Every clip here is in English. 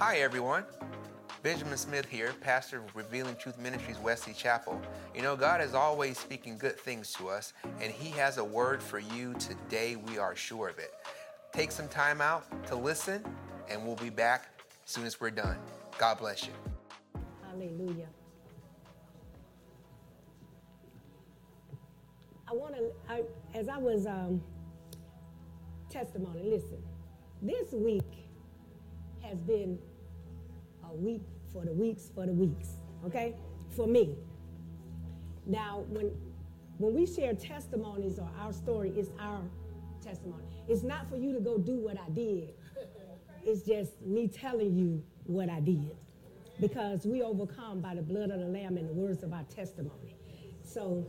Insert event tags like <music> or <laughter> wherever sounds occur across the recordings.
Hi, everyone. Benjamin Smith here, pastor of Revealing Truth Ministries, Wesley Chapel. You know, God is always speaking good things to us, and He has a word for you today. We are sure of it. Take some time out to listen, and we'll be back as soon as we're done. God bless you. Hallelujah. I want to, as I was um, testimony, listen, this week has been a week for the weeks for the weeks, okay? For me. Now, when when we share testimonies or our story, it's our testimony. It's not for you to go do what I did. It's just me telling you what I did. Because we overcome by the blood of the Lamb and the words of our testimony. So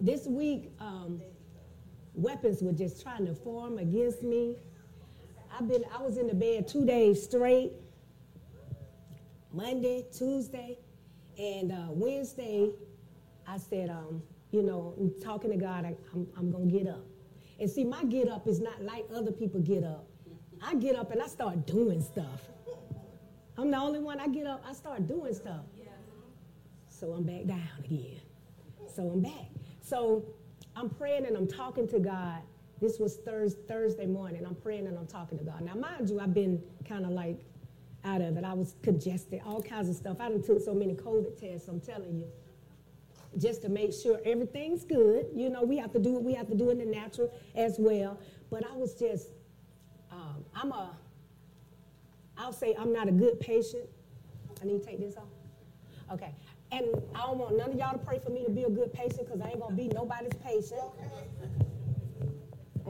this week, um, weapons were just trying to form against me. I've been, I was in the bed two days straight. Monday, Tuesday, and uh, Wednesday, I said, um, you know, I'm talking to God, I, I'm, I'm going to get up. And see, my get up is not like other people get up. I get up and I start doing stuff. I'm the only one I get up, I start doing stuff. So I'm back down again. So I'm back. So I'm praying and I'm talking to God. This was Thursday, Thursday morning. I'm praying and I'm talking to God. Now, mind you, I've been kind of like out of it. I was congested, all kinds of stuff. I done took so many COVID tests, I'm telling you, just to make sure everything's good. You know, we have to do what we have to do in the natural as well. But I was just, um, I'm a, I'll say I'm not a good patient. I need to take this off. Okay. And I don't want none of y'all to pray for me to be a good patient because I ain't going to be nobody's patient.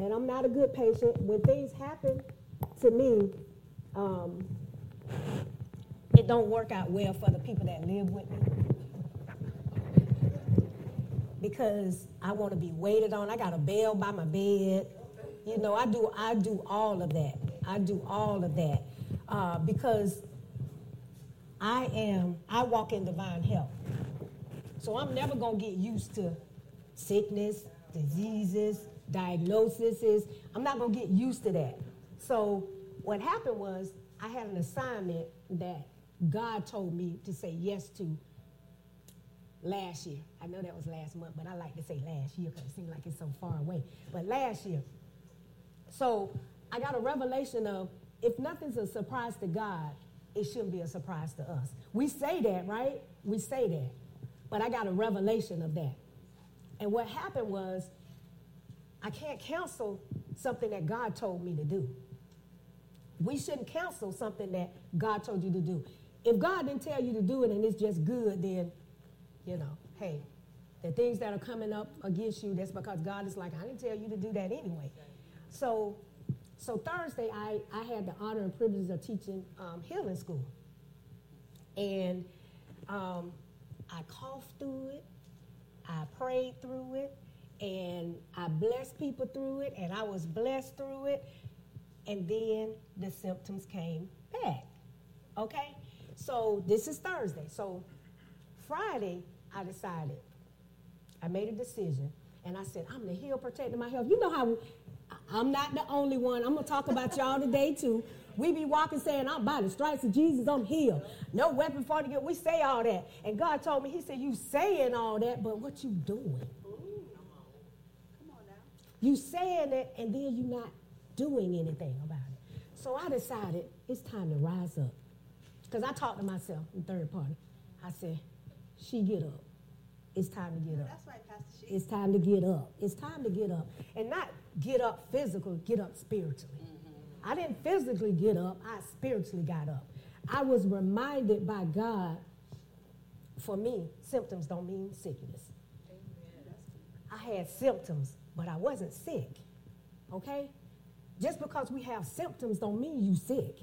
And I'm not a good patient. When things happen to me, um, it don't work out well for the people that live with me because I want to be waited on. I got a bell by my bed. You know, I do I do all of that. I do all of that uh, because I am I walk in divine health. So I'm never gonna get used to sickness, diseases, diagnoses. I'm not gonna get used to that. So what happened was I had an assignment that God told me to say yes to last year. I know that was last month, but I like to say last year because it seems like it's so far away. But last year. So I got a revelation of if nothing's a surprise to God, it shouldn't be a surprise to us. We say that, right? We say that. But I got a revelation of that. And what happened was, I can't cancel something that God told me to do. We shouldn't cancel something that God told you to do. If God didn't tell you to do it and it's just good, then, you know, hey, the things that are coming up against you, that's because God is like, I didn't tell you to do that anyway. So, so Thursday, I, I had the honor and privilege of teaching um, healing school. And um, I coughed through it, I prayed through it, and I blessed people through it, and I was blessed through it. And then the symptoms came back. Okay? So this is Thursday. So Friday, I decided, I made a decision, and I said, I'm the heal, protecting my health. You know how I'm not the only one. I'm going to talk about y'all today, too. We be walking saying, I'm by the stripes of Jesus, I'm healed. No weapon for get. We say all that. And God told me, He said, You saying all that, but what you doing? You saying it, and then you're not doing anything about it. So I decided it's time to rise up. Because I talked to myself in third party. I said, She get up. It's time to get up. That's right, Pastor She. It's time to get up. It's time to get up. And not get up physically, get up spiritually. Mm-hmm. I didn't physically get up, I spiritually got up. I was reminded by God, for me, symptoms don't mean sickness. I had symptoms, but I wasn't sick. Okay? Just because we have symptoms don't mean you sick.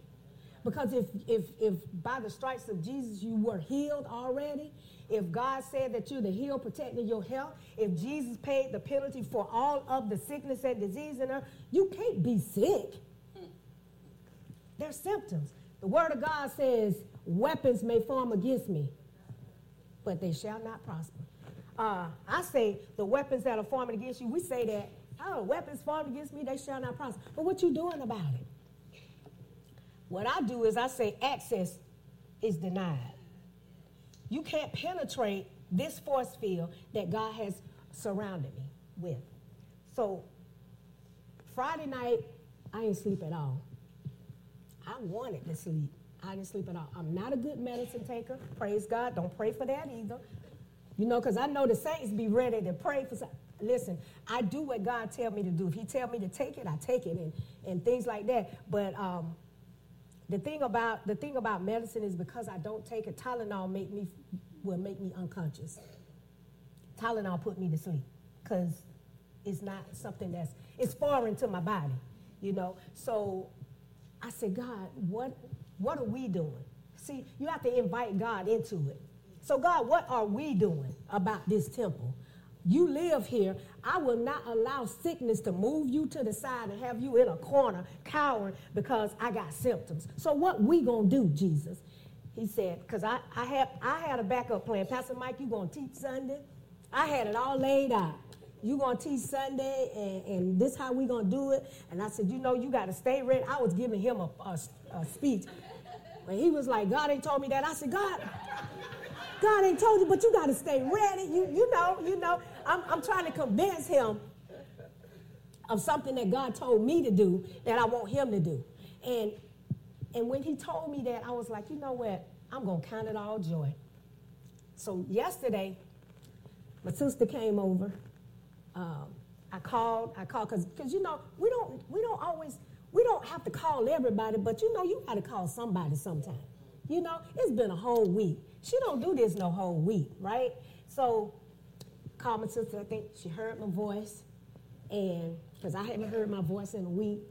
Because if, if, if by the stripes of Jesus you were healed already, if God said that you're the heal protecting your health, if Jesus paid the penalty for all of the sickness and disease in her, you can't be sick. They're symptoms. The word of God says, weapons may form against me, but they shall not prosper. Uh, I say the weapons that are forming against you, we say that, oh, weapons formed against me, they shall not prosper. But what you doing about it? what I do is I say access is denied. You can't penetrate this force field that God has surrounded me with. So Friday night, I didn't sleep at all. I wanted to sleep. I didn't sleep at all. I'm not a good medicine taker. Praise God. Don't pray for that either. You know, because I know the saints be ready to pray for some. Listen, I do what God tell me to do. If He tell me to take it, I take it, and, and things like that. But um, the thing about the thing about medicine is because I don't take it, Tylenol make me will make me unconscious. Tylenol put me to sleep because it's not something that's it's foreign to my body, you know. So I said, God, what what are we doing? See, you have to invite God into it. So God, what are we doing about this temple? You live here. I will not allow sickness to move you to the side and have you in a corner cowering because I got symptoms. So what we gonna do, Jesus? He said, because I, I had I had a backup plan. Pastor Mike, you gonna teach Sunday? I had it all laid out. You gonna teach Sunday, and, and this how we gonna do it? And I said, you know, you gotta stay ready. I was giving him a, a, a speech, and he was like, God ain't told me that. I said, God, God ain't told you, but you got to stay ready. You, you know, you know. I'm, I'm trying to convince him of something that God told me to do that I want him to do. And, and when he told me that, I was like, you know what? I'm to count it all joy. So yesterday, my sister came over. Um, I called, I called, because, because you know, we don't, we don't always, we don't have to call everybody, but you know, you got to call somebody sometime. You know, it's been a whole week. She don't do this no whole week, right? So, called my sister. I think she heard my voice, and because I hadn't heard my voice in a week,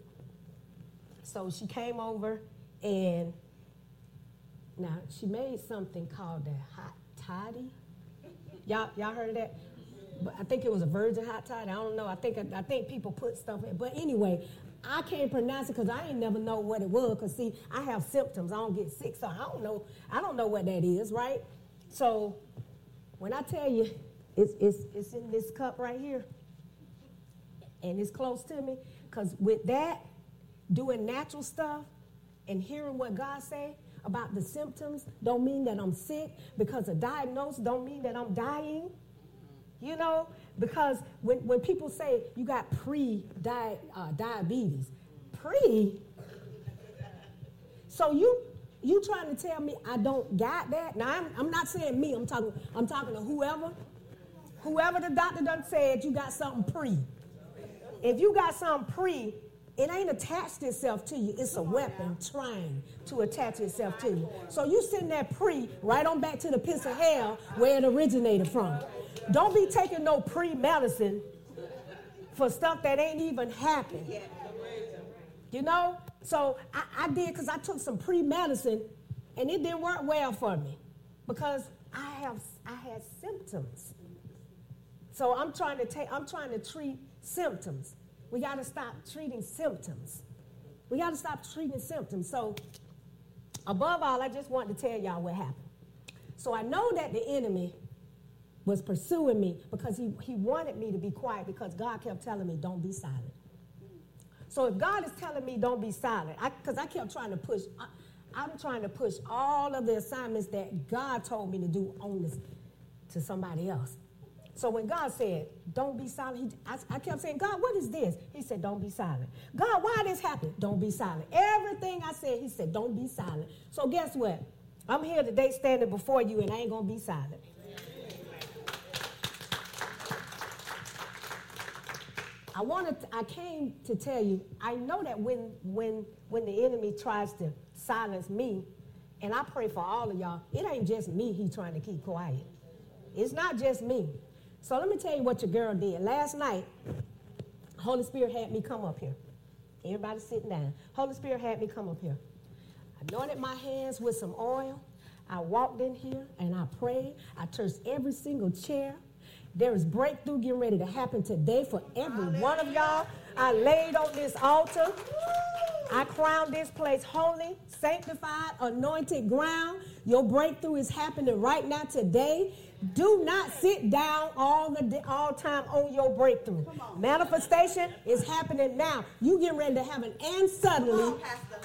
so she came over, and now she made something called the hot toddy. Y'all, y'all heard of that? But I think it was a virgin hot toddy. I don't know. I think I think people put stuff in. But anyway, I can't pronounce it because I ain't never know what it was. Because see, I have symptoms. I don't get sick, so I don't know. I don't know what that is, right? So when I tell you, it's it's it's in this cup right here, and it's close to me. Because with that, doing natural stuff and hearing what God say about the symptoms don't mean that I'm sick. Because a diagnosis don't mean that I'm dying. You know, because when, when people say you got pre-diabetes, uh, pre, so you you trying to tell me I don't got that? Now I'm, I'm not saying me. I'm talking I'm talking to whoever, whoever the doctor done said you got something pre. If you got something pre, it ain't attached itself to you. It's a weapon trying to attach itself to you. So you send that pre right on back to the pits of hell where it originated from. Don't be taking no pre medicine for stuff that ain't even happened. You know? So I, I did because I took some pre medicine and it didn't work well for me because I have I had symptoms. So I'm trying to take I'm trying to treat symptoms. We got to stop treating symptoms. We got to stop treating symptoms. So above all, I just wanted to tell y'all what happened. So I know that the enemy was pursuing me because he, he wanted me to be quiet because God kept telling me, don't be silent. So if God is telling me don't be silent, because I, I, kept trying to push, I, I'm trying to push all of the assignments that God told me to do on this to somebody else. So when God said, don't be silent, he, I, I, kept saying, God, what is this? He said, don't be silent. God, why this happened? Don't be silent. Everything I said, he said, don't be silent. So guess what? I'm here today standing before you and I ain't going to be silent. I wanted to, I came to tell you, I know that when when when the enemy tries to silence me, and I pray for all of y'all, it ain't just me he trying to keep quiet. It's not just me. So let me tell you what your girl did. Last night, Holy Spirit had me come up here. Everybody sitting down. Holy Spirit had me come up here. I anointed my hands with some oil. I walked in here and I prayed. I touched every single chair. There is breakthrough getting ready to happen today for every one of y'all. I laid on this altar. I crown this place holy, sanctified, anointed ground. Your breakthrough is happening right now today. Do not sit down all the all time on your breakthrough. Manifestation is happening now. You get ready to have an and suddenly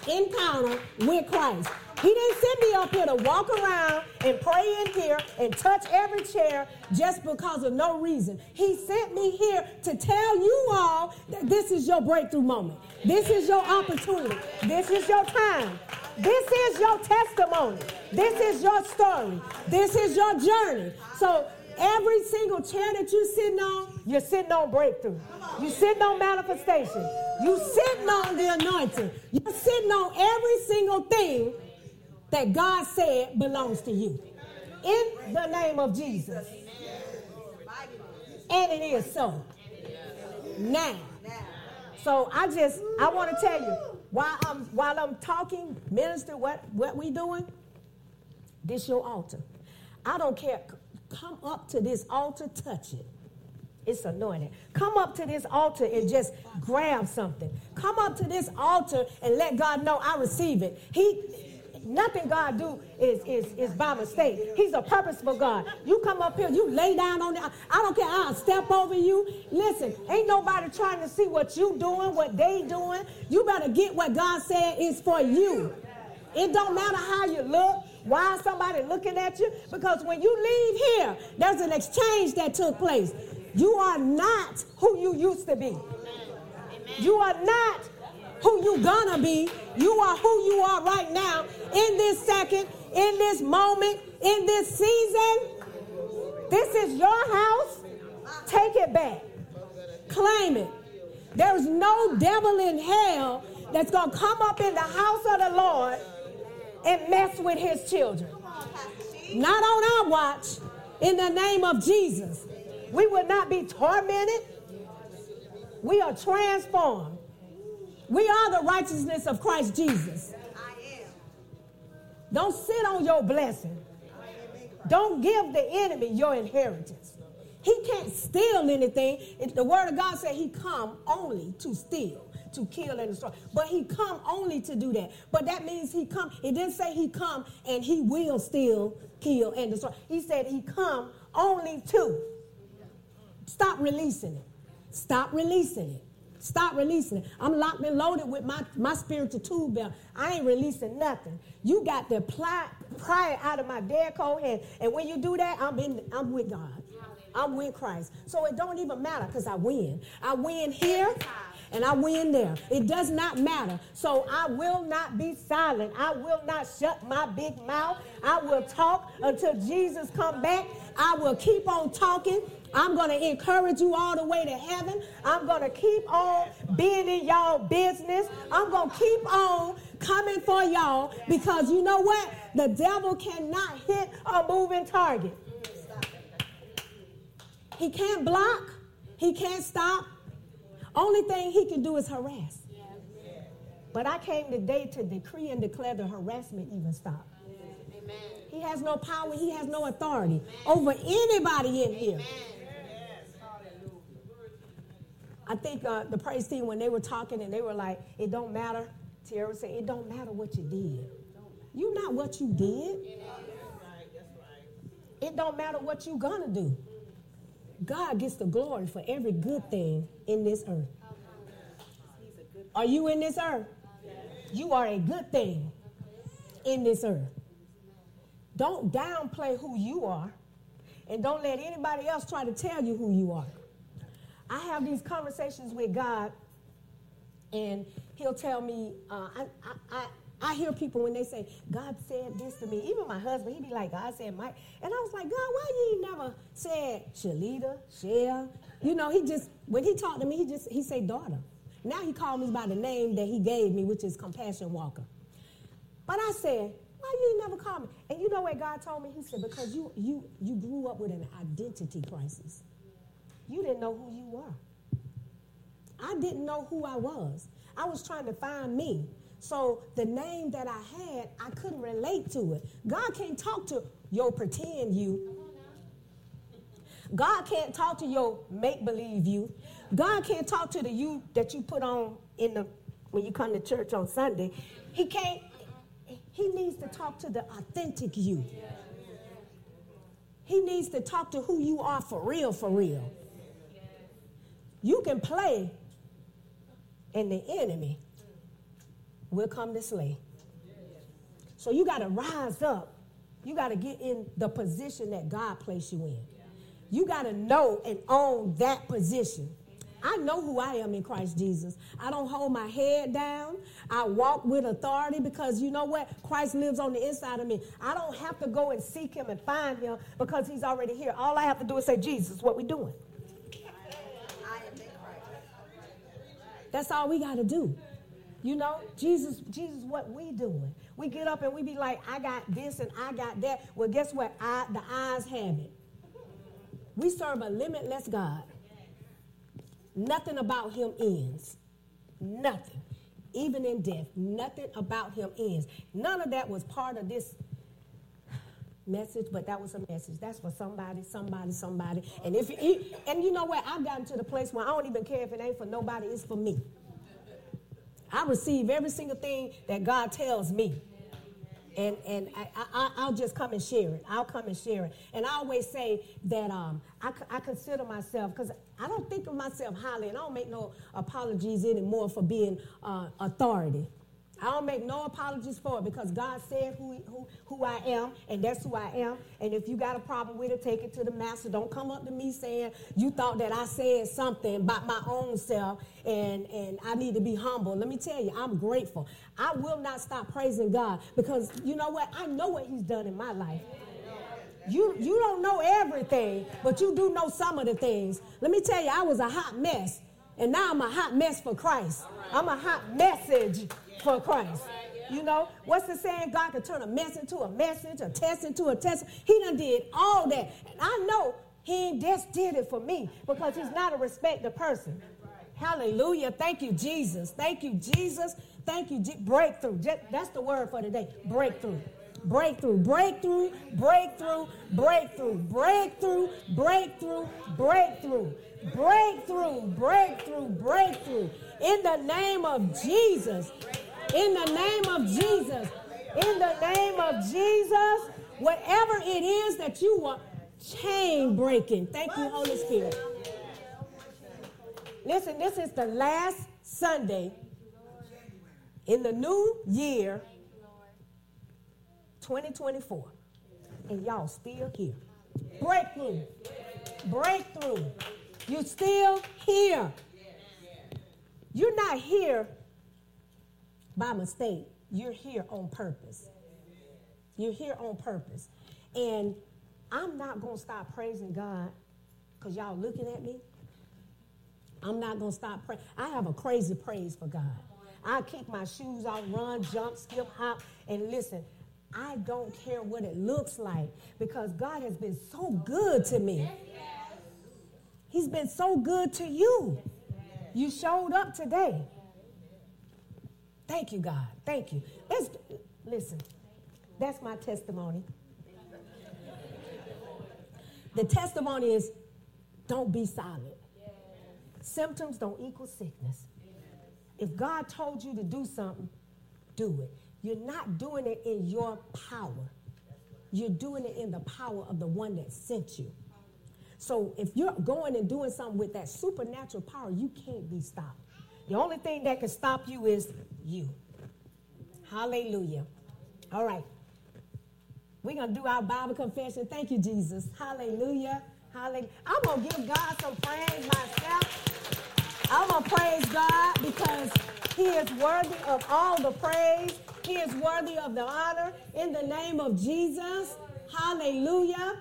encounter with Christ. He didn't send me up here to walk around and pray in here and touch every chair just because of no reason. He sent me here to tell you all that this is your breakthrough moment. This is your opportunity. This is your time. This is your testimony. This is your story. This is your journey. So every single chair that you're sitting on, you're sitting on breakthrough. You're sitting on manifestation. You're sitting on the anointing. You're sitting on every single thing that God said belongs to you. In the name of Jesus. And it is so. Now. So I just I want to tell you while I'm while I'm talking, minister, what what we doing? This your altar. I don't care. Come up to this altar, touch it. It's anointed. Come up to this altar and just grab something. Come up to this altar and let God know I receive it. He nothing God do is, is, is by mistake. He's a purposeful God. You come up here, you lay down on it. I don't care. I'll step over you. Listen, ain't nobody trying to see what you doing, what they doing. You better get what God said is for you. It don't matter how you look, why somebody looking at you, because when you leave here, there's an exchange that took place. You are not who you used to be. You are not who you gonna be. You are who you are right now in this second, in this moment, in this season. This is your house. Take it back. Claim it. There's no devil in hell that's to come up in the house of the Lord and mess with his children. Not on our watch. In the name of Jesus. We will not be tormented. We are transformed. We are the righteousness of Christ Jesus. I am. Don't sit on your blessing. Don't give the enemy your inheritance. He can't steal anything. The word of God said he come only to steal, to kill and destroy. But he come only to do that. But that means he come. It didn't say he come and he will steal, kill, and destroy. He said he come only to. Stop releasing it. Stop releasing it. Stop releasing it. I'm locked and loaded with my, my spiritual tool belt. I ain't releasing nothing. You got to pry, pry it out of my dead cold hand. And when you do that, I'm in I'm with God. I'm with Christ. So it don't even matter because I win. I win here and I win there. It does not matter. So I will not be silent. I will not shut my big mouth. I will talk until Jesus come back. I will keep on talking I'm going to encourage you all the way to heaven. I'm going to keep on being in y'all business. I'm going to keep on coming for y'all because you know what? The devil cannot hit a moving target. He can't block. He can't stop. Only thing he can do is harass. But I came today to decree and declare the harassment even stop. He has no power. He has no authority over anybody in here. I think uh, the praise team, when they were talking and they were like, it don't matter, was saying, it don't matter what you did. You're not what you did. It don't matter what you're gonna do. God gets the glory for every good thing in this earth. Are you in this earth? You are a good thing in this earth. Don't downplay who you are, and don't let anybody else try to tell you who you are. I have these conversations with God, and He'll tell me, uh, I, I, I, I hear people when they say, God said this to me. Even my husband, he'd be like, God said Mike. And I was like, God, why you never said Shellita, Shell? You know, he just, when he talked to me, he just, he said daughter. Now he called me by the name that he gave me, which is Compassion Walker. But I said, why you never call me? And you know what God told me? He said, because you, you, you grew up with an identity crisis. You didn't know who you were. I didn't know who I was. I was trying to find me. So the name that I had, I couldn't relate to it. God can't talk to your pretend you. God can't talk to your make believe you. God can't talk to the you that you put on in the when you come to church on Sunday. He can't, he needs to talk to the authentic you. He needs to talk to who you are for real, for real. You can play, and the enemy will come to slay. So you got to rise up. You got to get in the position that God placed you in. You got to know and own that position. I know who I am in Christ Jesus. I don't hold my head down. I walk with authority because you know what? Christ lives on the inside of me. I don't have to go and seek him and find him because he's already here. All I have to do is say, Jesus, what we doing? That's all we got to do. You know, Jesus, Jesus, what we doing? We get up and we be like, I got this and I got that. Well, guess what? I, the eyes have it. We serve a limitless God. Nothing about him ends. Nothing. Even in death, nothing about him ends. None of that was part of this message, but that was a message. That's for somebody, somebody, somebody. And if you, and you know what? I've gotten to the place where I don't even care if it ain't for nobody, it's for me. I receive every single thing that God tells me. And, and I, will just come and share it. I'll come and share it. And I always say that um, I, I consider myself, because I don't think of myself highly, and I don't make no apologies anymore for being uh, authority. I don't make no apologies for it because God said who, who, who I am, and that's who I am. And if you got a problem with it, take it to the master. Don't come up to me saying you thought that I said something about my own self and, and I need to be humble. Let me tell you, I'm grateful. I will not stop praising God because you know what? I know what He's done in my life. You, you don't know everything, but you do know some of the things. Let me tell you, I was a hot mess, and now I'm a hot mess for Christ. I'm a hot message for Christ. You know, what's the saying? God can turn a mess into a message, a test into a test. He done did all that. And I know he just did it for me because he's not a respecter person. Hallelujah. Thank you, Jesus. Thank you, Jesus. Thank you, Je- breakthrough. That's the word for today. Breakthrough. Breakthrough, breakthrough, breakthrough, breakthrough, breakthrough, breakthrough, breakthrough, breakthrough, breakthrough, breakthrough. In the name of Jesus. In the name of Jesus. In the name of Jesus. Whatever it is that you want, chain breaking. Thank you, Holy Spirit. Listen, this is the last Sunday in the new year 2024. And y'all still here. Breakthrough. Breakthrough. You still here. You're not here by mistake. You're here on purpose. You're here on purpose. And I'm not going to stop praising God because y'all looking at me. I'm not going to stop praying. I have a crazy praise for God. I kick my shoes off, run, jump, skip, hop, and listen. I don't care what it looks like because God has been so good to me. He's been so good to you. You showed up today. Thank you, God. Thank you. Listen. That's my testimony. The testimony is don't be silent. Symptoms don't equal sickness. If God told you to do something, do it. You're not doing it in your power. You're doing it in the power of the one that sent you. So if you're going and doing something with that supernatural power, you can't be stopped. The only thing that can stop you is you. Hallelujah. All right. We're going to do our Bible confession. Thank you, Jesus. Hallelujah. Hallelujah. I'm going to give God some praise myself. I'm going to praise God because he is worthy of all the praise. He is worthy of the honor in the name of Jesus. Hallelujah.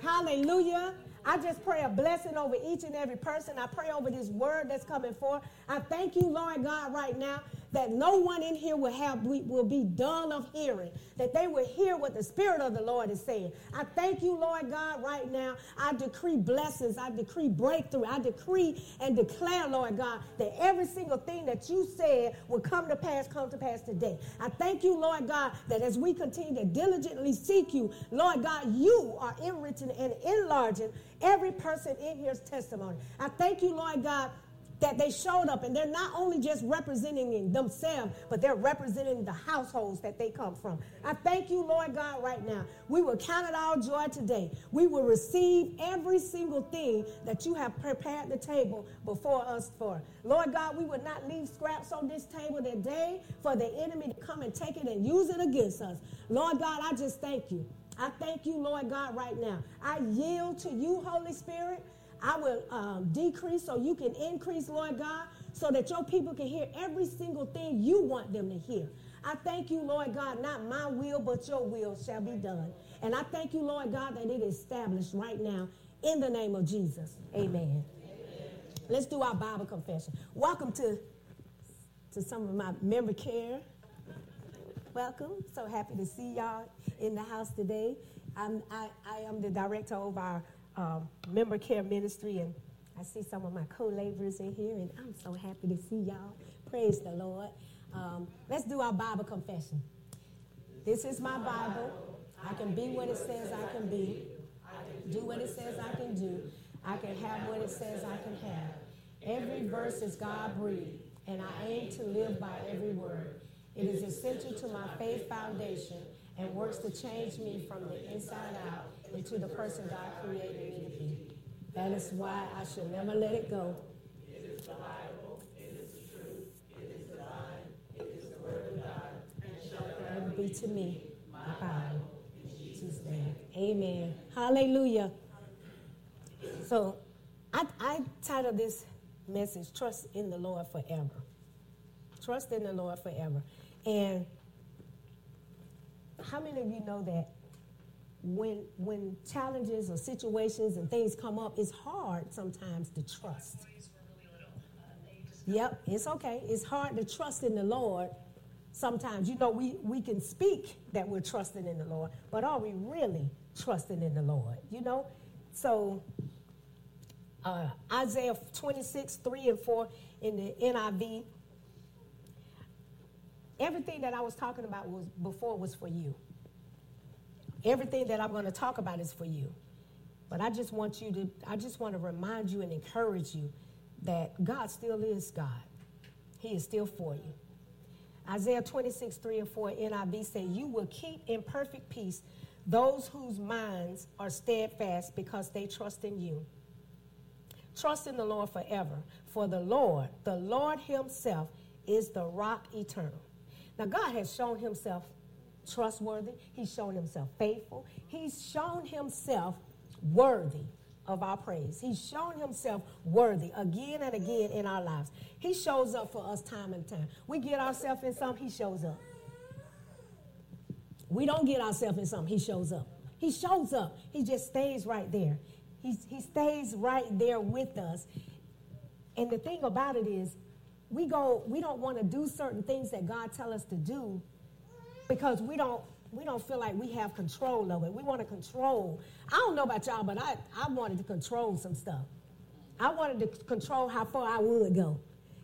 Hallelujah. I just pray a blessing over each and every person. I pray over this word that's coming forth. I thank you, Lord God, right now that no one in here will have will be dull of hearing, that they will hear what the Spirit of the Lord is saying. I thank you, Lord God, right now. I decree blessings, I decree breakthrough, I decree and declare, Lord God, that every single thing that you said will come to pass, come to pass today. I thank you, Lord God, that as we continue to diligently seek you, Lord God, you are enriching and enlarging every person in here's testimony. I thank you, Lord God that they showed up and they're not only just representing themselves, but they're representing the households that they come from. I thank you, Lord God, right now. We will count it all joy today. We will receive every single thing that you have prepared the table before us for. Lord God, we will not leave scraps on this table today for the enemy to come and take it and use it against us. Lord God, I just thank you. I thank you, Lord God, right now. I yield to you, Holy Spirit. I will um, decrease so you can increase, Lord God, so that your people can hear every single thing you want them to hear. I thank you, Lord God, not my will, but your will shall be done. And I thank you, Lord God, that it is established right now in the name of Jesus. Amen. Amen. Let's do our Bible confession. Welcome to, to some of my member care. Welcome. So happy to see y'all in the house today. I'm, I, I am the director of our uh, member care ministry, and I see some of my co-laborers in here, and I'm so happy to see y'all. Praise the Lord. Um, let's do our Bible confession. This is my Bible. I can be what it says I can be, do what it says I can do. I can have what it says I can have. Every verse is God breathed, and I aim to live by every word. It is essential to my faith foundation and works to change me from the inside out into the person God created me to be. That is why I should never let it go. It is the Bible. It is the truth. It is divine. It is the Word of God. And shall forever be to me my Bible. In Jesus' name. Amen. Hallelujah. So I, I titled this message, Trust in the Lord Forever. Trust in the Lord forever. And how many of you know that when when challenges or situations and things come up, it's hard sometimes to trust. Yep, it's okay. It's hard to trust in the Lord. Sometimes, you know, we, we can speak that we're trusting in the Lord, but are we really trusting in the Lord? You know? So, uh, Isaiah 26, 3 and 4 in the NIV. Everything that I was talking about was before was for you. Everything that I'm going to talk about is for you. But I just want you to, I just want to remind you and encourage you that God still is God. He is still for you. Isaiah 26, 3 and 4 NIV say, You will keep in perfect peace those whose minds are steadfast because they trust in you. Trust in the Lord forever, for the Lord, the Lord Himself, is the rock eternal. Now, God has shown Himself trustworthy. He's shown himself faithful. He's shown himself worthy of our praise. He's shown himself worthy again and again in our lives. He shows up for us time and time. We get ourselves in something, he shows up. We don't get ourselves in something, he shows up. He shows up. He just stays right there. He's, he stays right there with us. And the thing about it is, we go, we don't want to do certain things that God tell us to do because we don't we don't feel like we have control of it. We want to control. I don't know about y'all, but I, I wanted to control some stuff. I wanted to control how far I would go.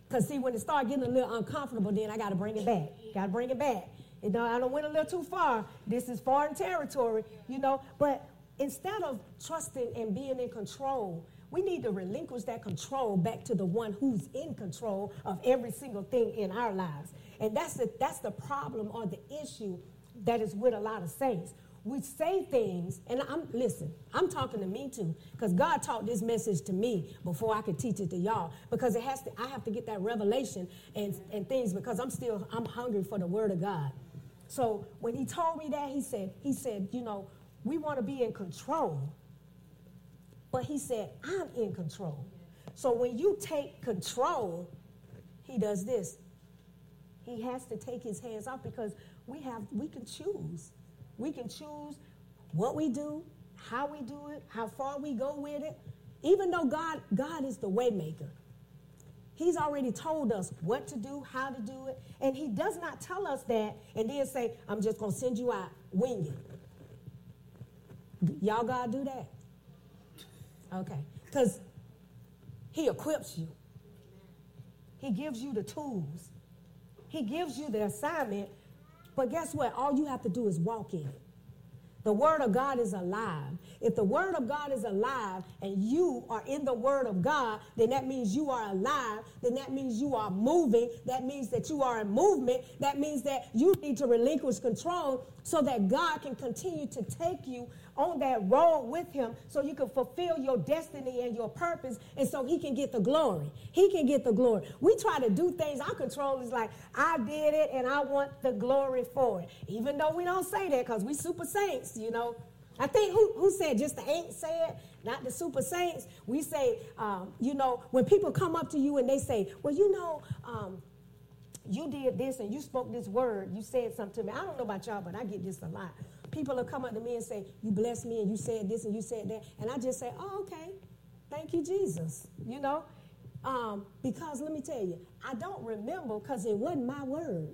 Because, see, when it started getting a little uncomfortable, then I got to bring it back. Got to bring it back. You know, I don't went a little too far. This is foreign territory, you know. But instead of trusting and being in control, we need to relinquish that control back to the one who's in control of every single thing in our lives. And that's the, that's the problem or the issue that is with a lot of saints. We say things, and I'm listen, I'm talking to me too, because God taught this message to me before I could teach it to y'all. Because it has to, I have to get that revelation and, and things because I'm still I'm hungry for the word of God. So when he told me that, he said, he said, you know, we want to be in control. But he said, I'm in control. So when you take control, he does this. He has to take his hands off because we have we can choose. We can choose what we do, how we do it, how far we go with it. Even though God God is the waymaker. He's already told us what to do, how to do it, and he does not tell us that and then say, "I'm just going to send you out wing it." Y'all gotta do that. Okay. Because he equips you. He gives you the tools. He gives you the assignment, but guess what? All you have to do is walk in. The Word of God is alive. If the Word of God is alive and you are in the Word of God, then that means you are alive. Then that means you are moving. That means that you are in movement. That means that you need to relinquish control so that God can continue to take you on that road with him so you can fulfill your destiny and your purpose and so he can get the glory. He can get the glory. We try to do things, our control is like, I did it and I want the glory for it. Even though we don't say that because we super saints, you know. I think who, who said just the ain't said, not the super saints. We say, um, you know, when people come up to you and they say, well, you know, um, you did this and you spoke this word, you said something to me. I don't know about y'all, but I get this a lot people will come up to me and say, You blessed me and you said this and you said that. And I just say, Oh, okay. Thank you, Jesus. You know? Um, because let me tell you, I don't remember because it wasn't my word.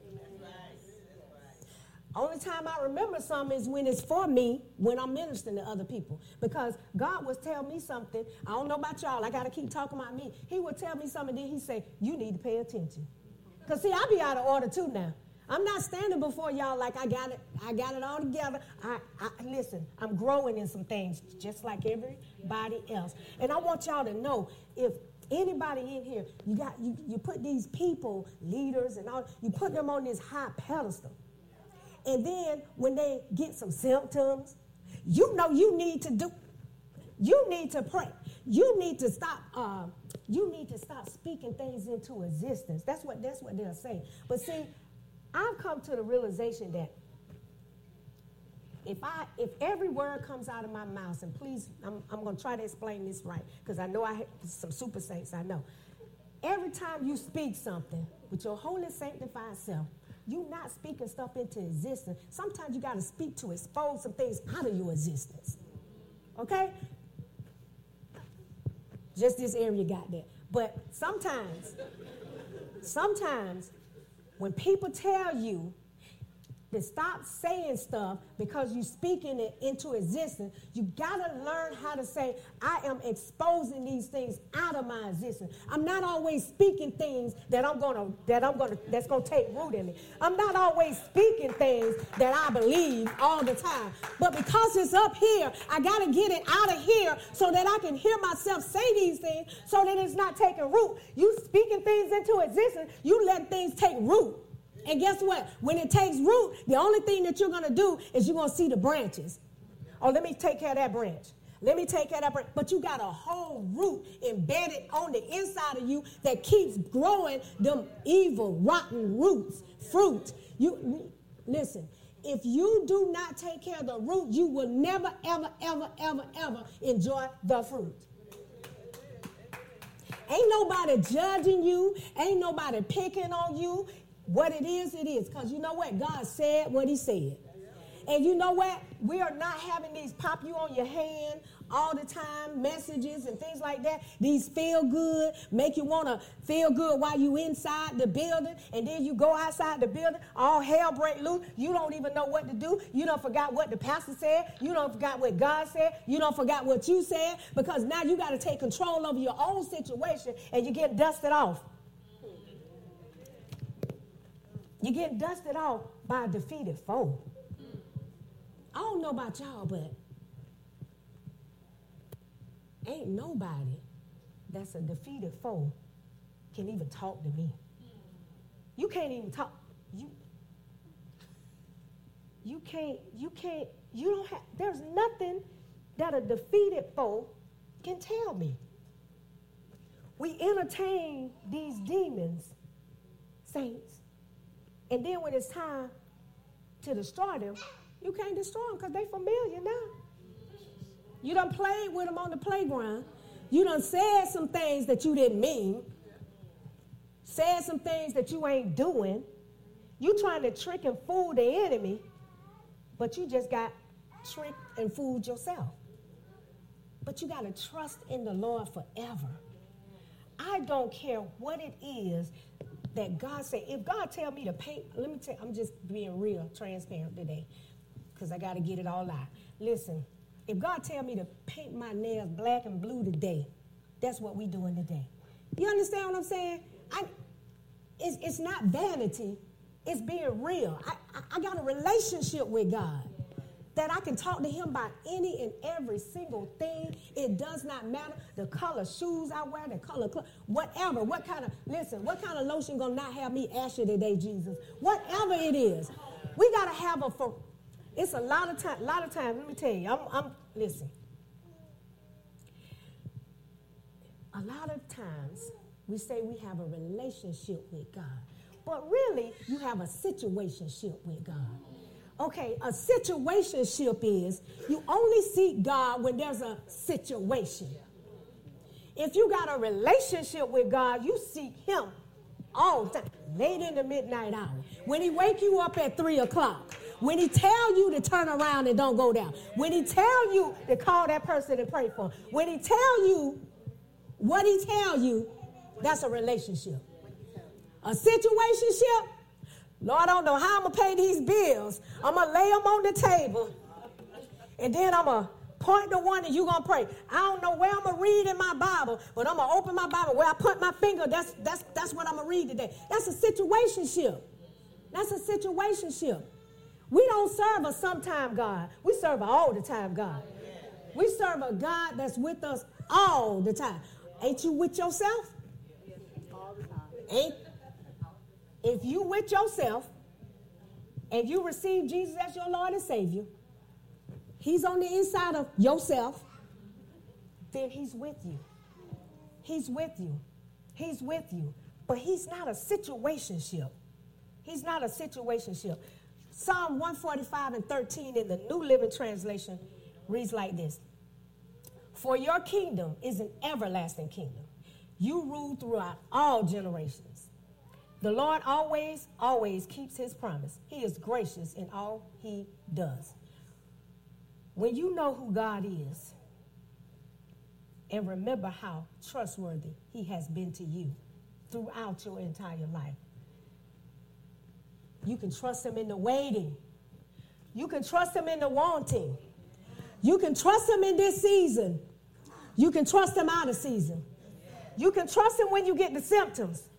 Only time I remember something is when it's for me, when I'm ministering to other people. Because God was tell me something. I don't know about y'all. I got to keep talking about me. He would tell me something, then he say, "You need to pay attention." Because see, I be out of order too now. I'm not standing before y'all like I got it, I got it all together. I, I listen, I'm growing in some things just like everybody else. And I want y'all to know if anybody in here, you got you, you put these people, leaders and all, you put them on this high pedestal. And then when they get some symptoms, you know you need to do, you need to pray. You need to stop. Uh, you need to stop speaking things into existence. That's what that's what they're saying. But see, I've come to the realization that if I if every word comes out of my mouth, and please, I'm, I'm going to try to explain this right because I know I have some super saints. I know. Every time you speak something with your holy sanctified self, you're not speaking stuff into existence. Sometimes you got to speak to expose some things out of your existence. Okay? Just this area got that. But sometimes, sometimes when people tell you to stop saying stuff because you're speaking it into existence, you got to learn how to say, I am exposing these things out of my existence. I'm not always speaking things that I'm gonna that I'm gonna that's gonna take root in me. I'm not always speaking things that I believe all the time. But because it's up here, I gotta get it out of here so that I can hear myself say these things so that it's not taking root. You speaking things into existence, you let things take root. And guess what? When it takes root, the only thing that you're going to do is you're going to see the branches. Oh, let me take care of that branch. Let me take care of that branch. But you got a whole root embedded on the inside of you that keeps growing them evil, rotten roots, fruit. You listen. If you do not take care of the root, you will never, ever, ever, ever, ever enjoy the fruit. Ain't nobody judging you. Ain't nobody picking on you. What it is, it is. Because you know what? God said what he said. And you know what? We are not having these pop you on your hand all the time messages and things like that. These feel good, make you want to feel good while you inside the building, and then you go outside the building, all hell break loose. You don't even know what to do. You don't forgot what the pastor said. You don't forgot what God said. You don't forgot what you said because now you got to take control over your own situation and you get dusted off. You get dusted off by a defeated foe. I don't know about y'all, but ain't nobody that's a defeated foe can even talk to me. You can't even talk. You you can't, you can't, you don't have, there's nothing that a defeated foe can tell me. We entertain these demons, saints, and then when it's time to destroy them, you can't destroy them because they familiar now. You done played with them on the playground. You done said some things that you didn't mean. Said some things that you ain't doing. You trying to trick and fool the enemy, but you just got tricked and fooled yourself. But you got to trust in the Lord forever. I don't care what it is that God said, if God tell me to paint, let me tell I'm just being real, transparent today, because I got to get it all out. Listen, if God tell me to paint my nails black and blue today, that's what we doing today. You understand what I'm saying? I, it's, it's not vanity. It's being real. I, I, I got a relationship with God. That I can talk to him about any and every single thing. It does not matter the color shoes I wear, the color, cl- whatever. What kind of listen? What kind of lotion gonna not have me ask you today, Jesus? Whatever it is, we gotta have a. For, it's a lot of time. A lot of times. Let me tell you. I'm. I'm listen. A lot of times we say we have a relationship with God, but really you have a situationship with God. Okay, a situationship is you only seek God when there's a situation. If you got a relationship with God, you seek Him all the time, late in the midnight hour. When He wake you up at three o'clock, when He tell you to turn around and don't go down, when He tell you to call that person and pray for, when He tell you what He tell you, that's a relationship. A situationship Lord, I don't know how I'm going to pay these bills. I'm going to lay them on the table. And then I'm going to point to one and you're going to pray. I don't know where I'm going to read in my Bible, but I'm going to open my Bible. Where I put my finger, that's, that's, that's what I'm going to read today. That's a situationship. That's a situationship. We don't serve a sometime God. We serve an all the time God. We serve a God that's with us all the time. Ain't you with yourself? Ain't if you with yourself and you receive Jesus as your Lord and Savior, He's on the inside of yourself, then He's with you. He's with you. He's with you. But He's not a situationship. He's not a situationship. Psalm 145 and 13 in the New Living Translation reads like this For your kingdom is an everlasting kingdom. You rule throughout all generations. The Lord always, always keeps his promise. He is gracious in all he does. When you know who God is and remember how trustworthy he has been to you throughout your entire life, you can trust him in the waiting. You can trust him in the wanting. You can trust him in this season. You can trust him out of season. You can trust him when you get the symptoms.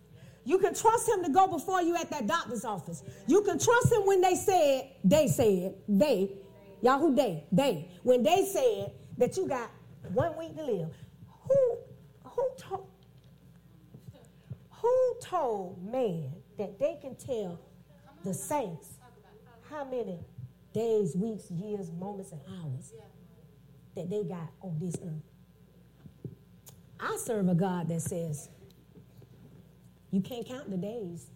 You can trust him to go before you at that doctor's office. You can trust him when they said, they said, they, y'all who they, they, when they said that you got one week to live. Who, who told, who told man that they can tell the saints how many days, weeks, years, moments, and hours that they got on this earth? I serve a God that says, you can't count the days.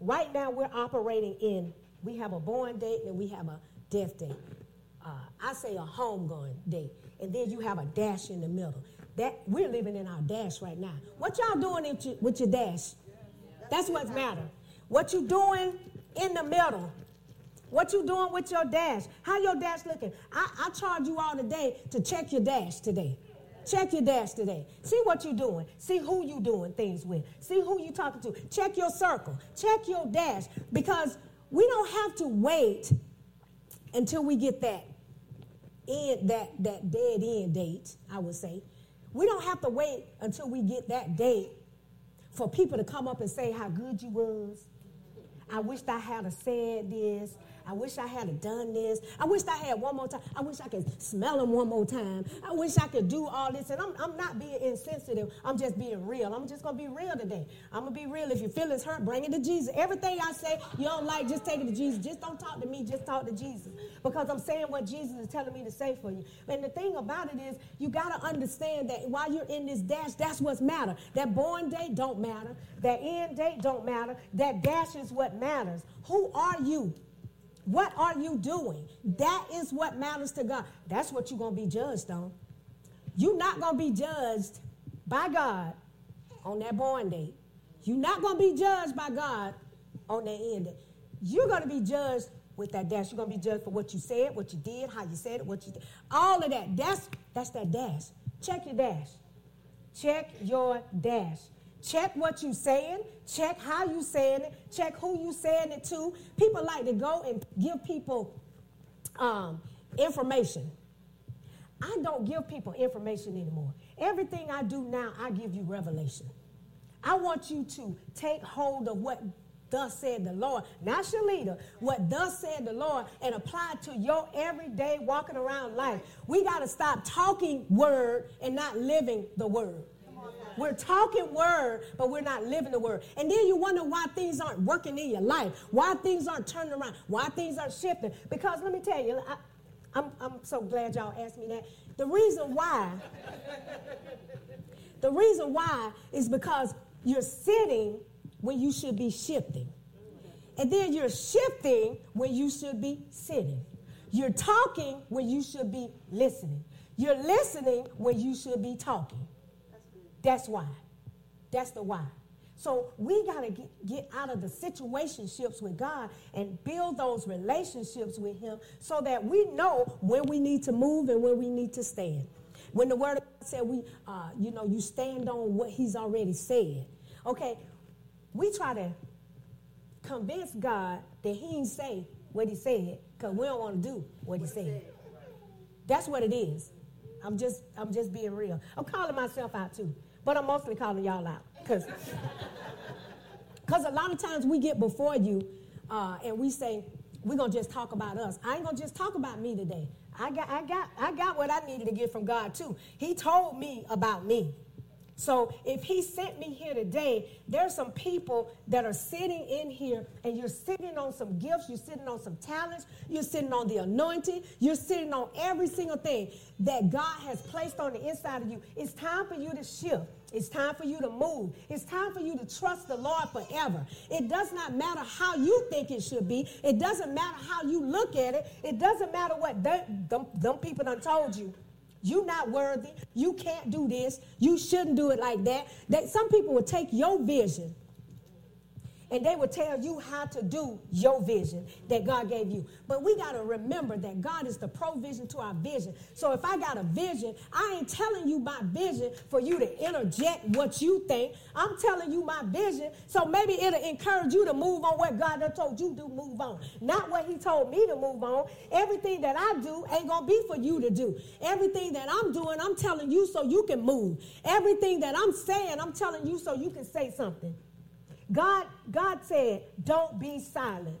Right now, we're operating in, we have a born date and we have a death date. Uh, I say a homegoing date. And then you have a dash in the middle. That We're living in our dash right now. What y'all doing with your dash? That's what matter. What you doing in the middle? What you doing with your dash? How your dash looking? I, I charge you all today to check your dash today. Check your dash today. See what you're doing. See who you're doing things with. See who you're talking to. Check your circle. Check your dash because we don't have to wait until we get that end that that dead end date, I would say. We don't have to wait until we get that date for people to come up and say how good you was. I wished I had said this. I wish I had done this. I wish I had one more time. I wish I could smell them one more time. I wish I could do all this. And I'm, I'm not being insensitive. I'm just being real. I'm just going to be real today. I'm going to be real. If your feelings hurt, bring it to Jesus. Everything I say you don't like, just take it to Jesus. Just don't talk to me. Just talk to Jesus. Because I'm saying what Jesus is telling me to say for you. And the thing about it is, you got to understand that while you're in this dash, that's what's matter. That born date don't matter. That end date don't matter. That dash is what matters. Who are you? What are you doing? That is what matters to God. That's what you're going to be judged on. You're not going to be judged by God on that born date. You're not going to be judged by God on that end date. You're going to be judged with that dash. You're going to be judged for what you said, what you did, how you said it, what you did. All of that. That's, that's that dash. Check your dash. Check your dash. Check what you're saying. Check how you saying it. Check who you saying it to. People like to go and give people um, information. I don't give people information anymore. Everything I do now, I give you revelation. I want you to take hold of what thus said the Lord, not your leader, what thus said the Lord, and apply to your everyday walking around life. We got to stop talking word and not living the word. We're talking word, but we're not living the word. And then you wonder why things aren't working in your life, why things aren't turning around, why things aren't shifting. Because let me tell you, I, I'm, I'm so glad y'all asked me that. The reason why, the reason why is because you're sitting when you should be shifting. And then you're shifting when you should be sitting. You're talking when you should be listening. You're listening when you should be talking. That's why. That's the why. So we got to get, get out of the situationships with God and build those relationships with Him so that we know when we need to move and when we need to stand. When the Word of God said we, uh, you know, you stand on what He's already said. Okay, we try to convince God that He didn't say what He said because we don't want to do what He said. That's what it is. I'm just, I'm just being real. I'm calling myself out too. But I'm mostly calling y'all out because because a lot of times we get before you uh, and we say we're gonna just talk about us. I ain't gonna just talk about me today. I got I got I got what I needed to get from God too. He told me about me. So if he sent me here today, there's some people that are sitting in here and you're sitting on some gifts, you're sitting on some talents, you're sitting on the anointing, you're sitting on every single thing that God has placed on the inside of you. It's time for you to shift. It's time for you to move. It's time for you to trust the Lord forever. It does not matter how you think it should be. It doesn't matter how you look at it. It doesn't matter what them, them, people done told you. You not worthy. You can't do this. You shouldn't do it like that. That some people will take your vision and they will tell you how to do your vision that God gave you. But we got to remember that God is the provision to our vision. So if I got a vision, I ain't telling you my vision for you to interject what you think. I'm telling you my vision. So maybe it'll encourage you to move on what God done told you to move on. Not what he told me to move on. Everything that I do ain't going to be for you to do. Everything that I'm doing, I'm telling you so you can move. Everything that I'm saying, I'm telling you so you can say something. God, God said, don't be silent.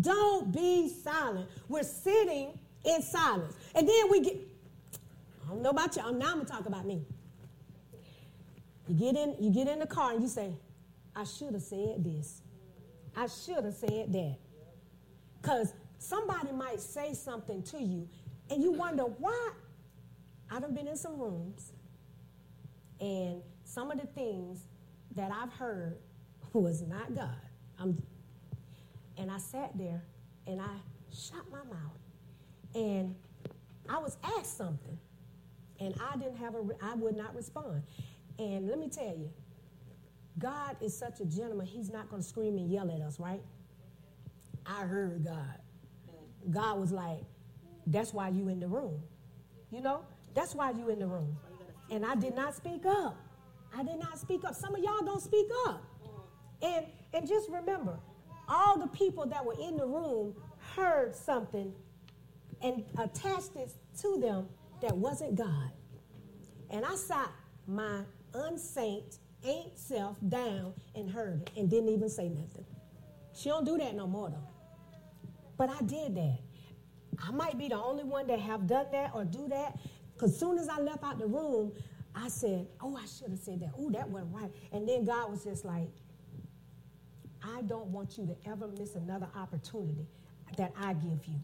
Don't be silent. We're sitting in silence. And then we get, I don't know about y'all, now I'm gonna talk about me. You get in, you get in the car and you say, I should have said this. I should have said that. Because somebody might say something to you and you wonder why. I have been in some rooms and some of the things that I've heard was not God. I'm, and I sat there and I shut my mouth. And I was asked something. And I didn't have a, I would not respond. And let me tell you, God is such a gentleman, he's not going to scream and yell at us, right? I heard God. God was like, that's why you in the room. You know, that's why you in the room. And I did not speak up. I did not speak up. Some of y'all don't speak up. And, and just remember, all the people that were in the room heard something and attached it to them that wasn't God. And I sat my unsaint, ain't self down and heard it and didn't even say nothing. She don't do that no more though. But I did that. I might be the only one that have done that or do that. Because soon as I left out the room, I said, oh, I should have said that. Oh, that wasn't right. And then God was just like, I don't want you to ever miss another opportunity that I give you.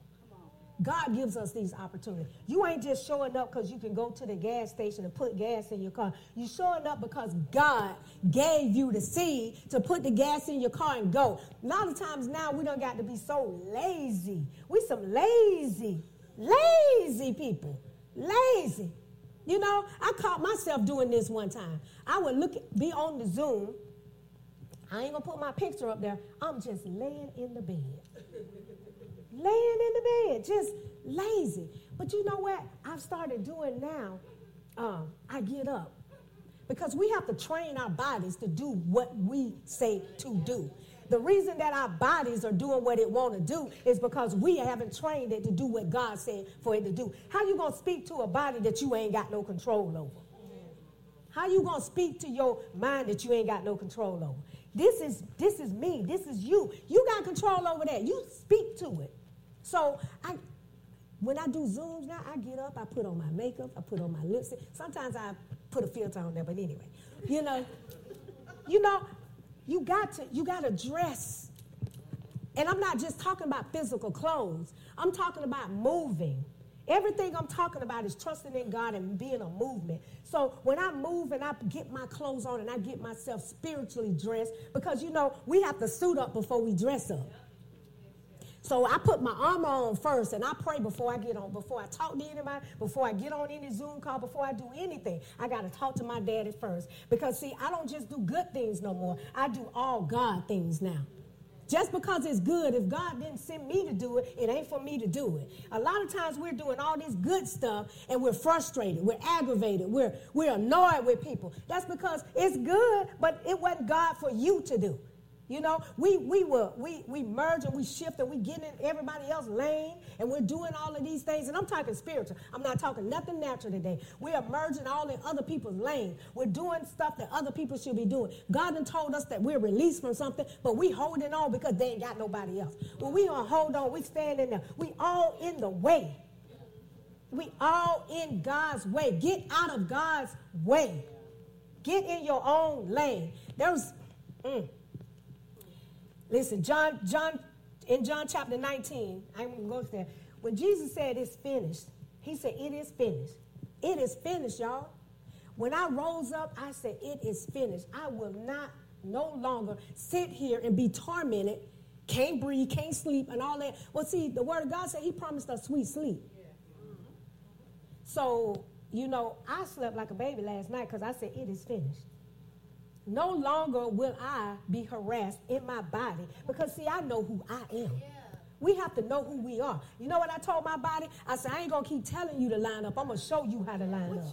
God gives us these opportunities. You ain't just showing up because you can go to the gas station and put gas in your car. You showing up because God gave you the seed to put the gas in your car and go. A lot of times now we don't got to be so lazy. We some lazy, lazy people. Lazy. You know, I caught myself doing this one time. I would look, be on the Zoom, I ain't gonna put my picture up there. I'm just laying in the bed. laying in the bed, just lazy. But you know what? I've started doing now. Um, I get up because we have to train our bodies to do what we say to do. The reason that our bodies are doing what it want to do is because we haven't trained it to do what God said for it to do. How you gonna speak to a body that you ain't got no control over? How you gonna speak to your mind that you ain't got no control over? This is this is me. This is you. You got control over that. You speak to it. So I when I do Zooms now, I get up, I put on my makeup, I put on my lipstick. Sometimes I put a filter on there, but anyway, you know, you know, you got to you got to dress. And I'm not just talking about physical clothes. I'm talking about moving. Everything I'm talking about is trusting in God and being a movement. So when I move and I get my clothes on and I get myself spiritually dressed, because you know, we have to suit up before we dress up. So I put my armor on first and I pray before I get on, before I talk to anybody, before I get on any Zoom call, before I do anything. I got to talk to my daddy first. Because, see, I don't just do good things no more, I do all God things now. Just because it's good, if God didn't send me to do it, it ain't for me to do it. A lot of times we're doing all this good stuff and we're frustrated, we're aggravated, we're, we're annoyed with people. That's because it's good, but it wasn't God for you to do. You know, we we were we we merge and we shift and we get in everybody else's lane and we're doing all of these things. And I'm talking spiritual. I'm not talking nothing natural today. We are merging all in other people's lane. We're doing stuff that other people should be doing. God done told us that we're released from something, but we holding on because they ain't got nobody else. Well, we gonna hold on. We standing there. We all in the way. We all in God's way. Get out of God's way. Get in your own lane. There's. Mm, Listen, John, John, in John chapter 19, I'm going to go there. When Jesus said it's finished, he said, It is finished. It is finished, y'all. When I rose up, I said, It is finished. I will not no longer sit here and be tormented, can't breathe, can't sleep, and all that. Well, see, the word of God said he promised us sweet sleep. So, you know, I slept like a baby last night because I said, It is finished. No longer will I be harassed in my body because, see, I know who I am. We have to know who we are. You know what I told my body? I said, I ain't going to keep telling you to line up. I'm going to show you how to line up.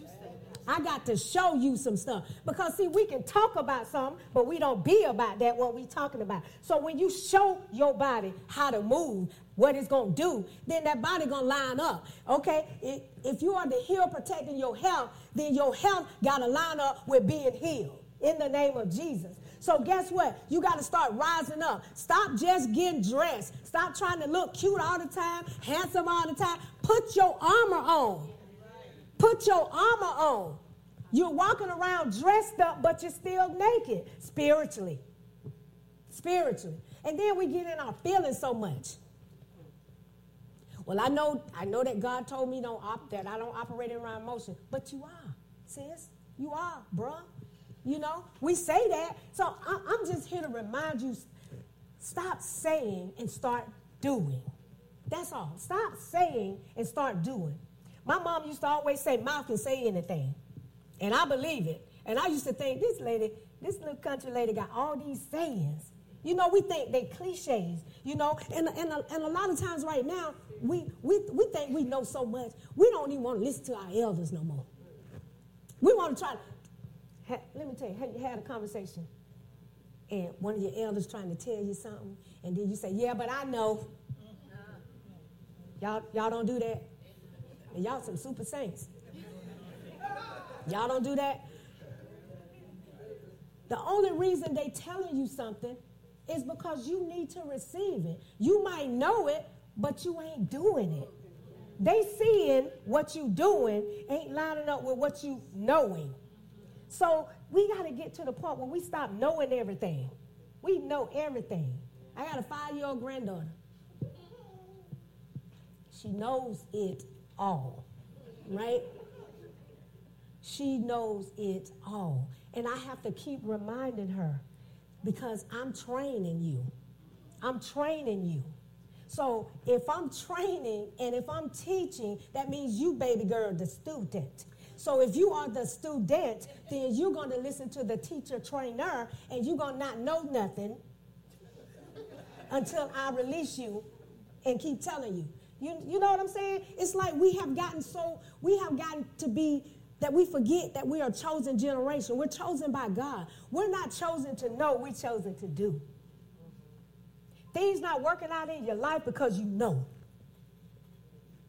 I got to show you some stuff. Because, see, we can talk about something, but we don't be about that, what we talking about. So when you show your body how to move, what it's going to do, then that body going to line up. Okay? If you are the heal protecting your health, then your health got to line up with being healed in the name of Jesus. So guess what? You got to start rising up. Stop just getting dressed. Stop trying to look cute all the time, handsome all the time. Put your armor on. Put your armor on. You're walking around dressed up, but you're still naked spiritually. Spiritually. And then we get in our feelings so much. Well, I know, I know that God told me don't op- that I don't operate in emotion, but you are, sis. You are, bruh. You know, we say that. So I'm just here to remind you stop saying and start doing. That's all. Stop saying and start doing. My mom used to always say, mouth can say anything. And I believe it. And I used to think, this lady, this little country lady got all these sayings. You know, we think they cliches, you know, and, and, a, and a lot of times right now, we, we, we think we know so much, we don't even want to listen to our elders no more. We want to try to, let me tell you, have you had a conversation and one of your elders trying to tell you something, and then you say, Yeah, but I know. Y'all, y'all don't do that. And y'all some super saints. Y'all don't do that. The only reason they telling you something is because you need to receive it. You might know it, but you ain't doing it. They seeing what you doing ain't lining up with what you knowing. So we got to get to the point where we stop knowing everything. We know everything. I got a five year old granddaughter. She knows it all, right? She knows it all. And I have to keep reminding her because I'm training you. I'm training you. So if I'm training and if I'm teaching, that means you, baby girl, the student. So if you are the student, then you're going to listen to the teacher trainer and you're going to not know nothing until I release you and keep telling you. You, you know what I'm saying? It's like we have gotten so, we have gotten to be that we forget that we are chosen generation. We're chosen by God. We're not chosen to know, we're chosen to do. Things not working out in your life because you know.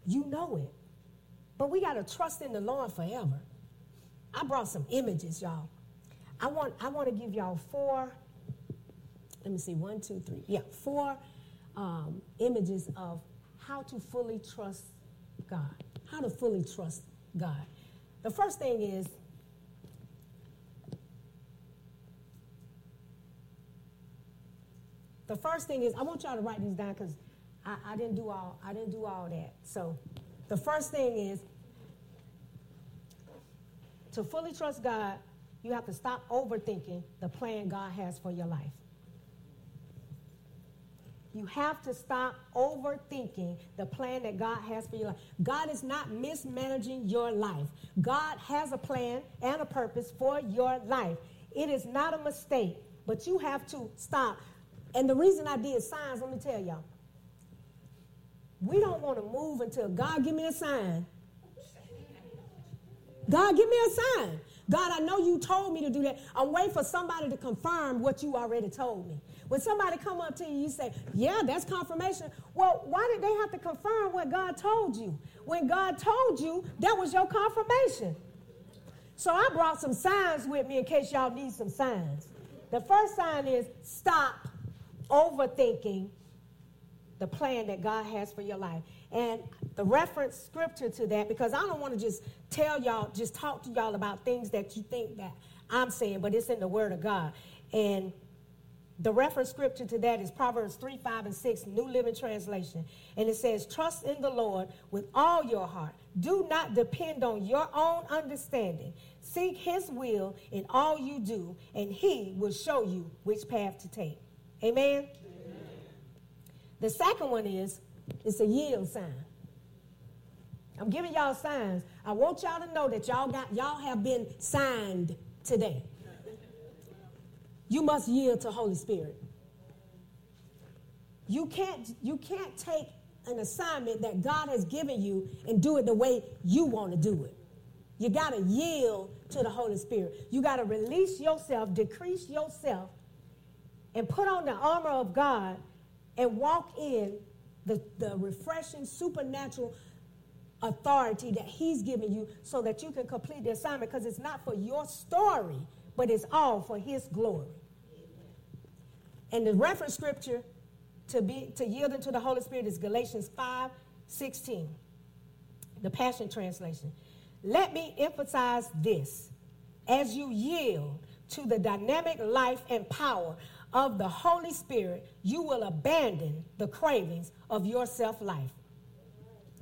You know it. But we got to trust in the Lord forever. I brought some images, y'all. I want, I want to give y'all four let me see, one, two, three, yeah, four um, images of how to fully trust God. How to fully trust God. The first thing is the first thing is I want y'all to write these down because I, I didn't do all I didn't do all that. So the first thing is to fully trust God, you have to stop overthinking the plan God has for your life. You have to stop overthinking the plan that God has for your life. God is not mismanaging your life. God has a plan and a purpose for your life. It is not a mistake, but you have to stop. And the reason I did signs, let me tell y'all. We don't want to move until God give me a sign. God, give me a sign. God, I know you told me to do that. I'm waiting for somebody to confirm what you already told me. When somebody come up to you, you say, yeah, that's confirmation. Well, why did they have to confirm what God told you? When God told you, that was your confirmation. So I brought some signs with me in case y'all need some signs. The first sign is stop overthinking the plan that God has for your life. And the reference scripture to that, because I don't want to just tell y'all, just talk to y'all about things that you think that I'm saying, but it's in the Word of God. And the reference scripture to that is Proverbs 3, 5, and 6, New Living Translation. And it says, Trust in the Lord with all your heart. Do not depend on your own understanding. Seek his will in all you do, and he will show you which path to take. Amen? Amen. The second one is it's a yield sign. I'm giving y'all signs. I want y'all to know that y'all got y'all have been signed today you must yield to Holy Spirit. You can't, you can't take an assignment that God has given you and do it the way you want to do it. You got to yield to the Holy Spirit. You got to release yourself, decrease yourself, and put on the armor of God and walk in the, the refreshing supernatural authority that He's given you so that you can complete the assignment because it's not for your story, but it's all for His glory. And the reference scripture to be to yield into the Holy Spirit is Galatians 5 16, the Passion Translation. Let me emphasize this. As you yield to the dynamic life and power of the Holy Spirit, you will abandon the cravings of your self life.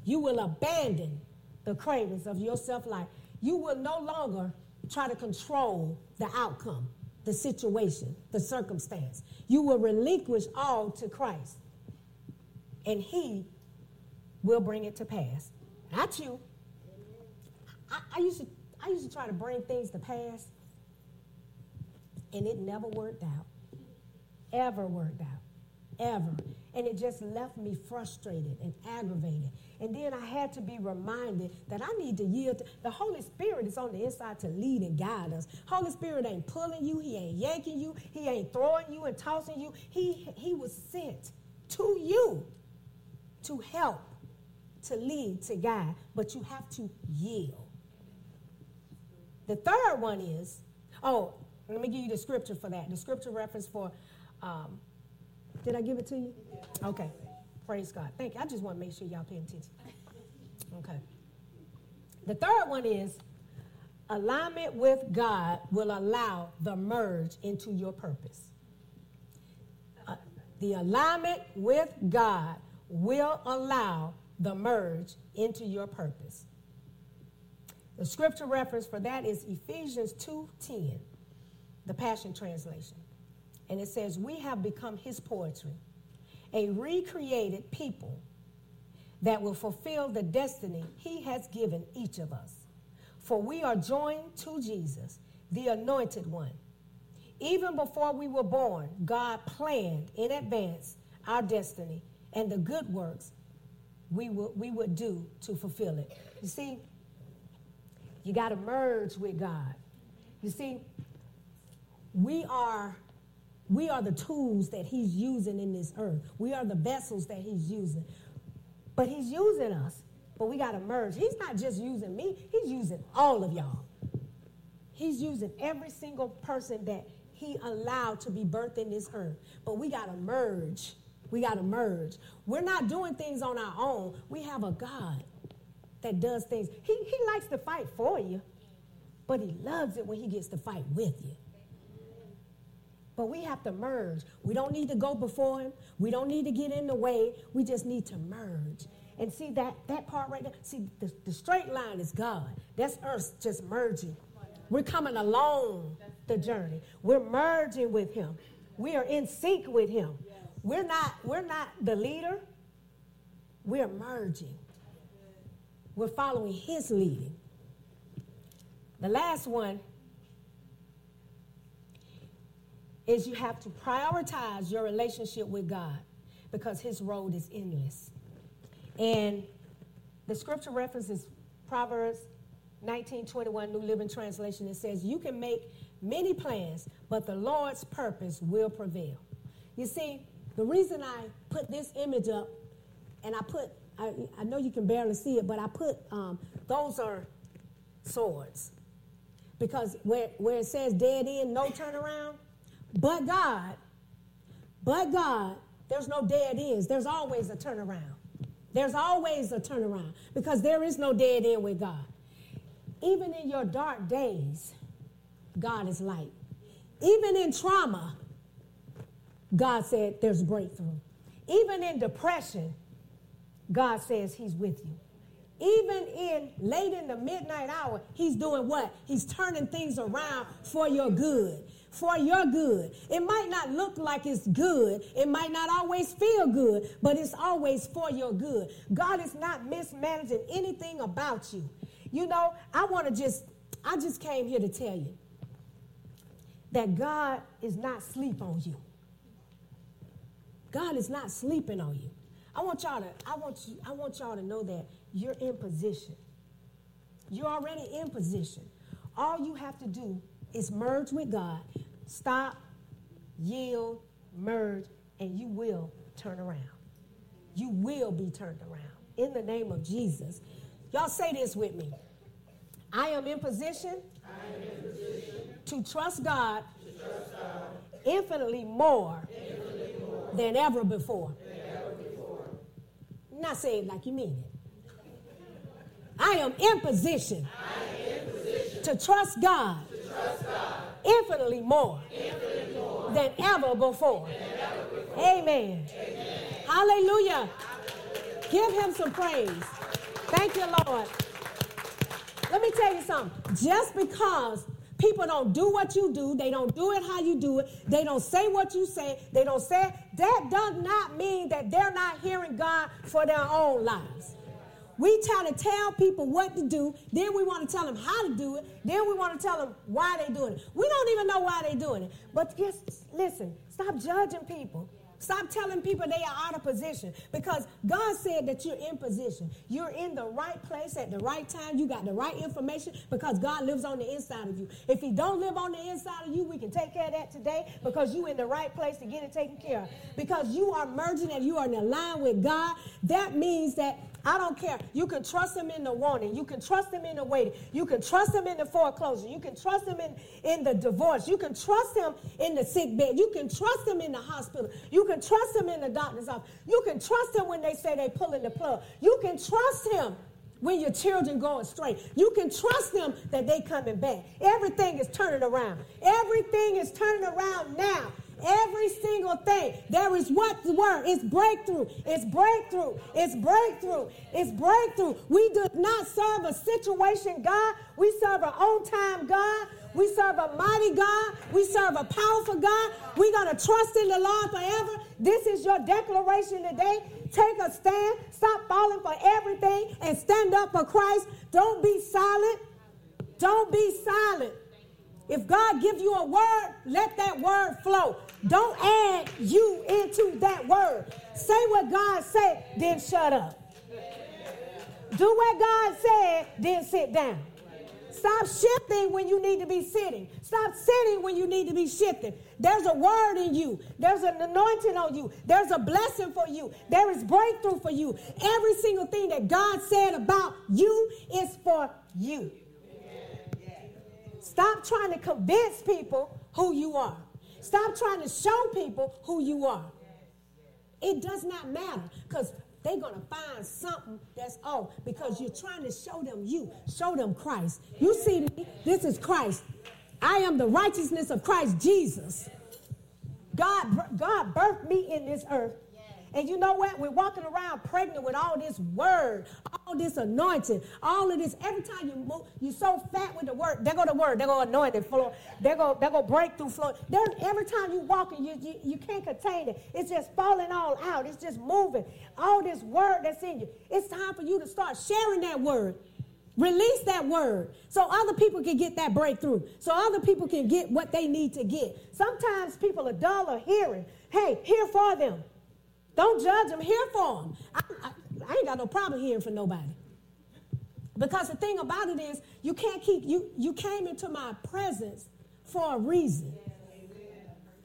You will abandon the cravings of your self life. You will no longer try to control the outcome the situation, the circumstance. You will relinquish all to Christ, and He will bring it to pass. Not you. I, I, used to, I used to try to bring things to pass, and it never worked out. Ever worked out. Ever. And it just left me frustrated and aggravated. And then I had to be reminded that I need to yield. To, the Holy Spirit is on the inside to lead and guide us. Holy Spirit ain't pulling you, He ain't yanking you, He ain't throwing you and tossing you. He, he was sent to you to help, to lead, to guide, but you have to yield. The third one is, oh, let me give you the scripture for that. The scripture reference for um, did I give it to you? Okay. Praise God. Thank you. I just want to make sure y'all pay attention. Okay. The third one is alignment with God will allow the merge into your purpose. Uh, the alignment with God will allow the merge into your purpose. The scripture reference for that is Ephesians 2:10, the Passion Translation. And it says, We have become his poetry, a recreated people that will fulfill the destiny he has given each of us. For we are joined to Jesus, the anointed one. Even before we were born, God planned in advance our destiny and the good works we, will, we would do to fulfill it. You see, you got to merge with God. You see, we are we are the tools that he's using in this earth. We are the vessels that he's using. But he's using us. But we got to merge. He's not just using me, he's using all of y'all. He's using every single person that he allowed to be birthed in this earth. But we got to merge. We got to merge. We're not doing things on our own. We have a God that does things. He, he likes to fight for you, but he loves it when he gets to fight with you. But we have to merge. We don't need to go before him. We don't need to get in the way. We just need to merge. And see that, that part right there? See, the, the straight line is God. That's us just merging. We're coming along the journey. We're merging with him. We are in sync with him. We're not, we're not the leader. We're merging. We're following his leading. The last one is you have to prioritize your relationship with God because his road is endless. And the scripture references Proverbs 1921 New Living Translation. It says, You can make many plans, but the Lord's purpose will prevail. You see, the reason I put this image up and I put, I, I know you can barely see it, but I put, um, those are swords. Because where, where it says dead end, no turnaround, but God, but God, there's no dead ends. There's always a turnaround. There's always a turnaround because there is no dead end with God. Even in your dark days, God is light. Even in trauma, God said there's breakthrough. Even in depression, God says He's with you. Even in late in the midnight hour, He's doing what? He's turning things around for your good for your good. It might not look like it's good, it might not always feel good, but it's always for your good. God is not mismanaging anything about you. You know, I want to just, I just came here to tell you that God is not sleep on you. God is not sleeping on you. I want y'all to, I want you, I want y'all to know that you're in position. You're already in position. All you have to do is merge with God. Stop, yield, merge, and you will turn around. You will be turned around in the name of Jesus. Y'all say this with me. I am in position, am in position to, trust God, to trust God infinitely, more infinitely more than ever before. Not saying like you mean it. I am in position, am in position to trust God infinitely more, than, ever before. Amen. Hallelujah. Hallelujah. Give him some praise. Thank you, Lord. Let me tell you something. Just because people don't do what you do, they don't do it how you do it, they don't say what you say, they don't say it, that does not mean that they're not hearing God for their own lives. We try to tell people what to do, then we want to tell them how to do it, then we want to tell them why they're doing it. We don't even know why they're doing it. But just listen, stop judging people. Stop telling people they are out of position because God said that you're in position. You're in the right place at the right time. You got the right information because God lives on the inside of you. If He don't live on the inside of you, we can take care of that today because you're in the right place to get it taken care of. Because you are merging and you are in line with God, that means that I don't care. You can trust him in the warning. You can trust him in the waiting. You can trust him in the foreclosure. You can trust him in, in the divorce. You can trust him in the sick bed. You can trust him in the hospital. You can trust him in the doctor's office. You can trust him when they say they pulling the plug. You can trust him when your children go astray. You can trust them that they coming back. Everything is turning around. Everything is turning around now. Every single thing. There is what the word? It's breakthrough. It's breakthrough. It's breakthrough. It's breakthrough. We do not serve a situation God. We serve an on time God. We serve a mighty God. We serve a powerful God. We're going to trust in the Lord forever. This is your declaration today. Take a stand. Stop falling for everything and stand up for Christ. Don't be silent. Don't be silent. If God gives you a word, let that word flow. Don't add you into that word. Say what God said, then shut up. Do what God said, then sit down. Stop shifting when you need to be sitting. Stop sitting when you need to be shifting. There's a word in you. There's an anointing on you. There's a blessing for you. There is breakthrough for you. Every single thing that God said about you is for you. Stop trying to convince people who you are. Stop trying to show people who you are. It does not matter because they're going to find something that's off because you're trying to show them you, show them Christ. You see me, this is Christ. I am the righteousness of Christ Jesus. God, God birthed me in this earth and you know what? We're walking around pregnant with all this word, all this anointing, all of this. Every time you move, you're so fat with the word. There go the word. There go anointing flow. There go, there go breakthrough flow. There, every time you walk, you, you, you can't contain it. It's just falling all out. It's just moving. All this word that's in you. It's time for you to start sharing that word. Release that word so other people can get that breakthrough, so other people can get what they need to get. Sometimes people are dull of hearing. Hey, hear for them. Don't judge them. Hear for them. I, I, I ain't got no problem hearing for nobody. Because the thing about it is, you can't keep, you, you came into my presence for a reason.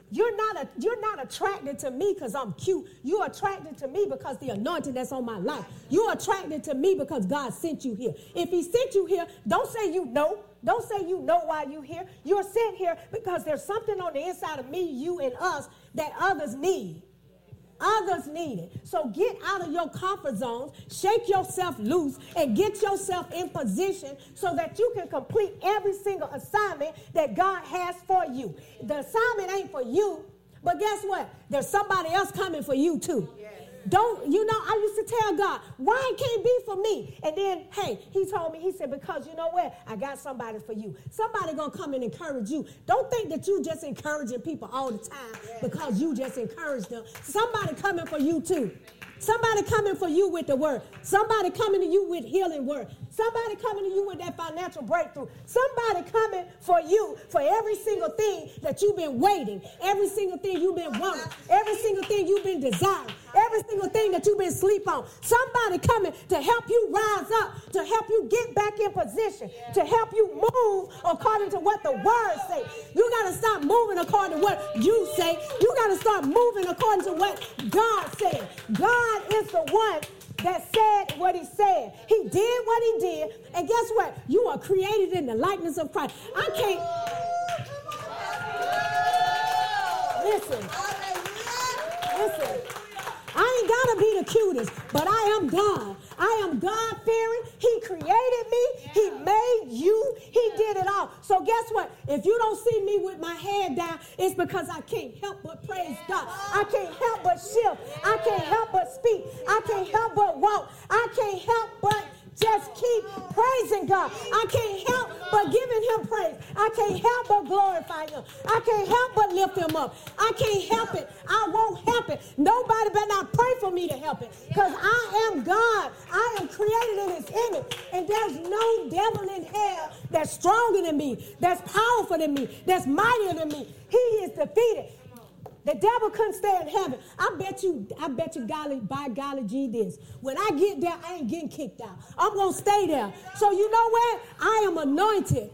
You're not, a, you're not attracted to me because I'm cute. You're attracted to me because the anointing that's on my life. You're attracted to me because God sent you here. If He sent you here, don't say you know. Don't say you know why you're here. You're sent here because there's something on the inside of me, you, and us that others need. Others need it. So get out of your comfort zones, shake yourself loose, and get yourself in position so that you can complete every single assignment that God has for you. The assignment ain't for you, but guess what? There's somebody else coming for you too. Don't, you know, I used to tell God, why it can't be for me? And then, hey, he told me, he said, because you know what? I got somebody for you. Somebody gonna come and encourage you. Don't think that you just encouraging people all the time because you just encourage them. Somebody coming for you too. Somebody coming for you with the word. Somebody coming to you with healing word. Somebody coming to you with that financial breakthrough. Somebody coming for you for every single thing that you've been waiting, every single thing you've been wanting, every single thing you've been desiring, every single thing that you've been sleep on. Somebody coming to help you rise up, to help you get back in position, to help you move according to what the word say. You got to stop moving according to what you say. You got to start moving according to what God said. God is the one that said what he said. He did what he did. And guess what? You are created in the likeness of Christ. I can't. Listen. Listen. I ain't gotta be the cutest, but I am God. I am God fearing. He created me. He made you. He did it all. So guess what? If you don't see me with my head down, it's because I can't help but praise God. I can't help but shift. I can't help but speak. I can't help but walk. I can't help but just keep praising God. I can't help but giving him praise. I can't help but glorify him. I can't help but lift him up. I can't help it. I won't help it. Nobody better not pray for me to help it. Because I am God. I am created in his image. And there's no devil in hell that's stronger than me, that's powerful than me, that's mightier than me. He is defeated. The devil couldn't stay in heaven. I bet you, I bet you, golly, by golly gee this. When I get there, I ain't getting kicked out. I'm gonna stay there. So you know what? I am anointed.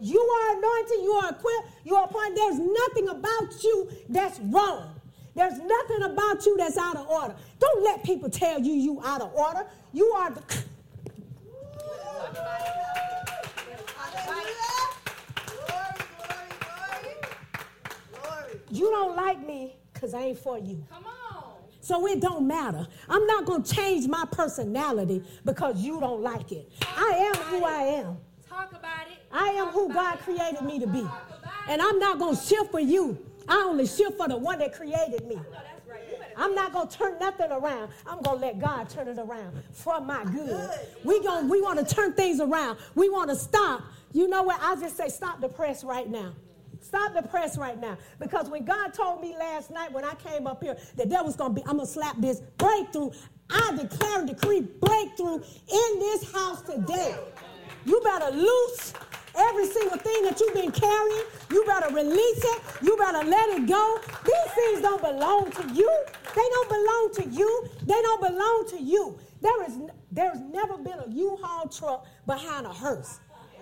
You are anointed, you are equipped, you are appointed. There's nothing about you that's wrong. There's nothing about you that's out of order. Don't let people tell you you out of order. You are the You don't like me because I ain't for you. Come on. So it don't matter. I'm not going to change my personality because you don't like it. I am who. I am. Talk about it. I am who God created me to be. And I'm not going to shift for you. I only shift for the one that created me. I'm not gonna turn nothing around. I'm gonna let God turn it around for my good. We going we want to turn things around. We want to stop. You know what? I just say stop the press right now. Stop the press right now. Because when God told me last night when I came up here that there was going to be, I'm going to slap this breakthrough, I declare and decree breakthrough in this house today. You better loose every single thing that you've been carrying. You better release it. You better let it go. These things don't belong to you. They don't belong to you. They don't belong to you. There is there's never been a U-Haul truck behind a hearse.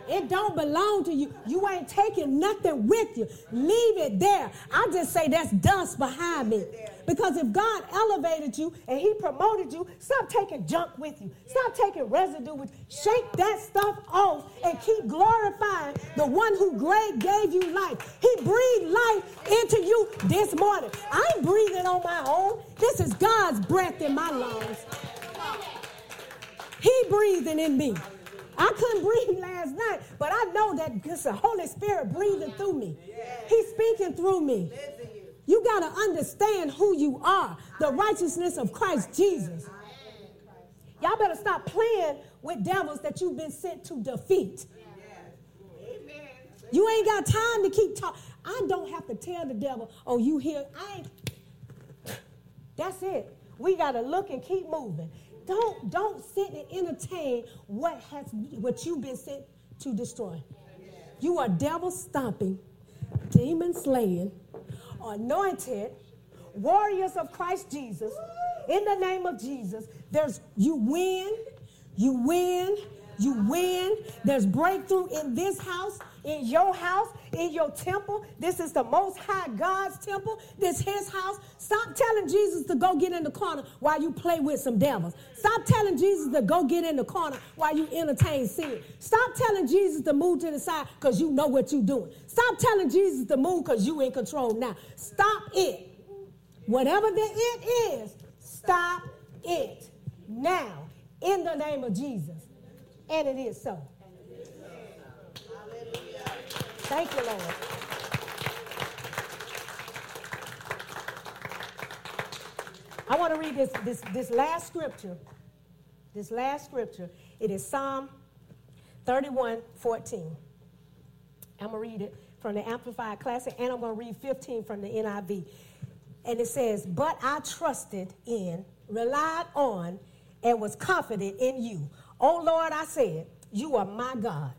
It don't belong to you. You ain't taking nothing with you. Leave it there. I just say that's dust behind me. Because if God elevated you and He promoted you, stop taking junk with you. Stop taking residue with you. Shake that stuff off and keep glorifying the one who great gave you life. He breathed life into you this morning. I ain't breathing on my own. This is God's breath in my lungs. He breathing in me. I couldn't breathe last night, but I know that it's the Holy Spirit breathing through me. He's speaking through me. You got to understand who you are the righteousness of Christ Jesus. Y'all better stop playing with devils that you've been sent to defeat. You ain't got time to keep talking. I don't have to tell the devil, oh, you here. I ain't. That's it. We got to look and keep moving. Don't don't sit and entertain what has what you've been sent to destroy. You are devil stomping, demon slaying, anointed warriors of Christ Jesus. In the name of Jesus, there's you win, you win, you win. There's breakthrough in this house, in your house, in your temple. This is the most high God's temple. This is his house. Stop telling Jesus to go get in the corner while you play with some devils. Stop telling Jesus to go get in the corner while you entertain sin. Stop telling Jesus to move to the side because you know what you're doing. Stop telling Jesus to move because you in control now. Stop it. Whatever the it is, stop it now in the name of Jesus. And it is so. Thank you, Lord. I want to read this, this, this last scripture. This last scripture. It is Psalm 31 14. I'm going to read it from the Amplified Classic, and I'm going to read 15 from the NIV. And it says, But I trusted in, relied on, and was confident in you. Oh Lord, I said, You are my God.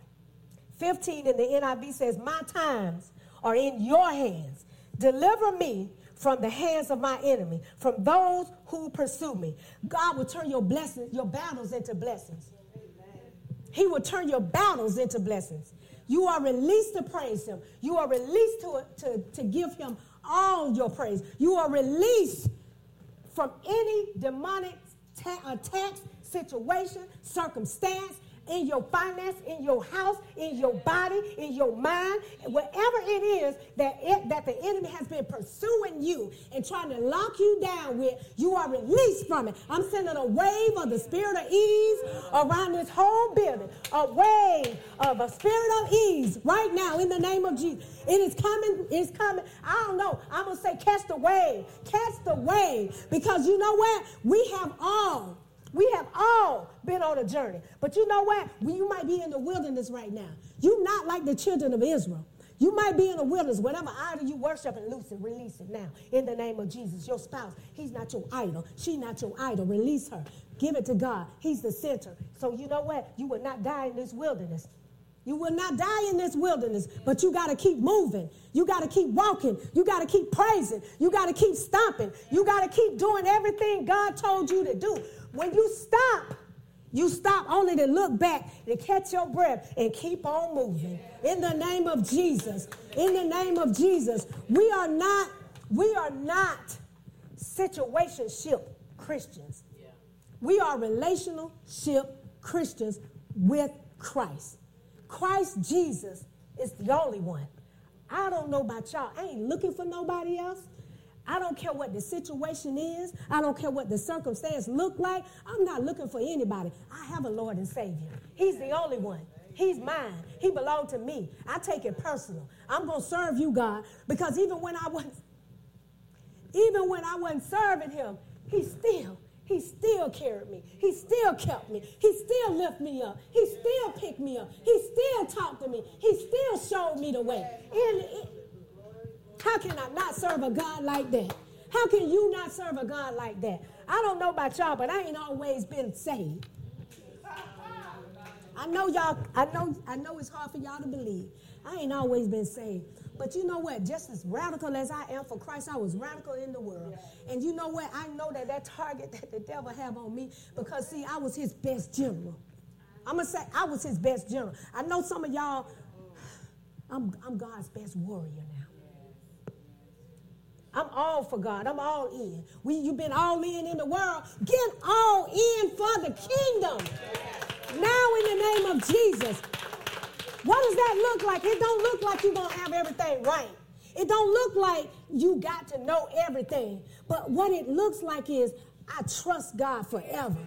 15 in the NIV says, My times are in your hands. Deliver me from the hands of my enemy, from those who pursue me. God will turn your blessings, your battles into blessings. He will turn your battles into blessings. You are released to praise him. You are released to, to, to give him all your praise. You are released from any demonic ta- uh, attacks, situation, circumstance, in your finance, in your house, in your body, in your mind, whatever it is that it, that the enemy has been pursuing you and trying to lock you down with, you are released from it. I'm sending a wave of the spirit of ease around this whole building, a wave of a spirit of ease right now in the name of Jesus. It is coming. It's coming. I don't know. I'm gonna say catch the wave, catch the wave, because you know what? We have all we have all been on a journey. But you know what? You might be in the wilderness right now. You're not like the children of Israel. You might be in the wilderness, whatever idol you worship and loose it, release it now. In the name of Jesus. Your spouse, he's not your idol. She's not your idol. Release her. Give it to God. He's the center. So you know what? You will not die in this wilderness. You will not die in this wilderness, but you got to keep moving. You got to keep walking. You got to keep praising. You got to keep stomping. You got to keep doing everything God told you to do. When you stop, you stop only to look back and catch your breath and keep on moving. In the name of Jesus. In the name of Jesus. We are not, we are not situationship Christians. We are relationship Christians with Christ. Christ Jesus is the only one. I don't know about y'all. I ain't looking for nobody else. I don't care what the situation is. I don't care what the circumstance look like. I'm not looking for anybody. I have a Lord and Savior. He's the only one. He's mine. He belonged to me. I take it personal. I'm going to serve you, God, because even when I was even when I wasn't serving him, he still he still carried me. He still kept me. He still lifted me up. He still picked me up. He still talked to me. He still showed me the way. And how can I not serve a God like that? How can you not serve a God like that? I don't know about y'all, but I ain't always been saved. I know y'all, I know, I know it's hard for y'all to believe. I ain't always been saved. But you know what? Just as radical as I am for Christ, I was radical in the world. And you know what? I know that that target <laughs> that the devil have on me because see, I was his best general. I'm gonna say I was his best general. I know some of y'all, <sighs> I'm, I'm God's best warrior now. I'm all for God. I'm all in. We, you've been all in in the world. Get all in for the kingdom. Now in the name of Jesus. What does that look like? It don't look like you're going to have everything right. It don't look like you got to know everything. But what it looks like is I trust God forever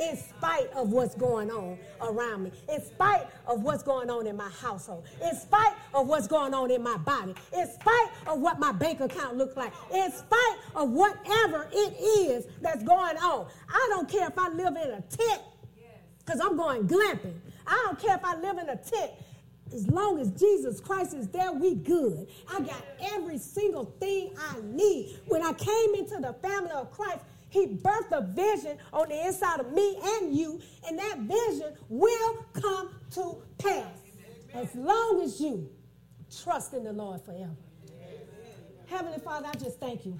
in spite of what's going on around me, in spite of what's going on in my household, in spite of what's going on in my body, in spite of what my bank account looks like, in spite of whatever it is that's going on. I don't care if I live in a tent because I'm going glamping. I don't care if I live in a tent as long as Jesus Christ is there, we good. I got every single thing I need. When I came into the family of Christ, he birthed a vision on the inside of me and you, and that vision will come to pass as long as you trust in the Lord forever. Heavenly Father, I just thank you.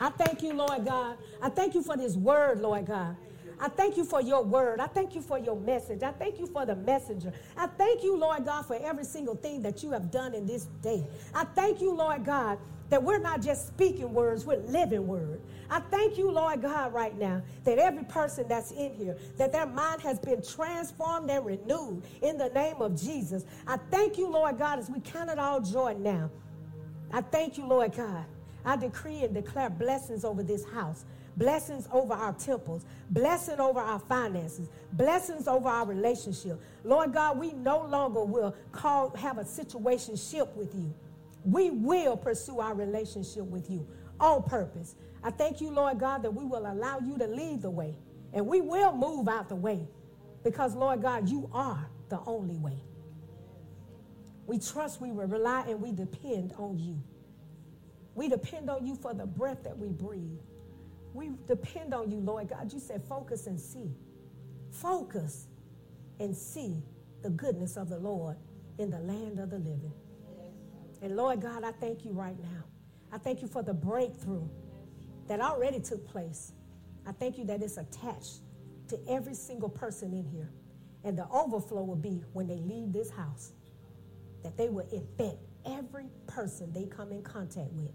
I thank you, Lord God. I thank you for this word, Lord God. I thank you for your word. I thank you for your message. I thank you for the messenger. I thank you, Lord God, for every single thing that you have done in this day. I thank you, Lord God, that we're not just speaking words, we're living word. I thank you, Lord God, right now, that every person that's in here, that their mind has been transformed and renewed in the name of Jesus. I thank you, Lord God, as we count it all joy now. I thank you, Lord God. I decree and declare blessings over this house blessings over our temples, blessing over our finances, blessings over our relationship. Lord God, we no longer will call have a situation ship with you. We will pursue our relationship with you on purpose. I thank you, Lord God, that we will allow you to lead the way. And we will move out the way because, Lord God, you are the only way. We trust, we will rely, and we depend on you. We depend on you for the breath that we breathe. We depend on you, Lord God. You said focus and see. Focus and see the goodness of the Lord in the land of the living. And Lord God, I thank you right now. I thank you for the breakthrough that already took place. I thank you that it's attached to every single person in here. And the overflow will be when they leave this house, that they will infect every person they come in contact with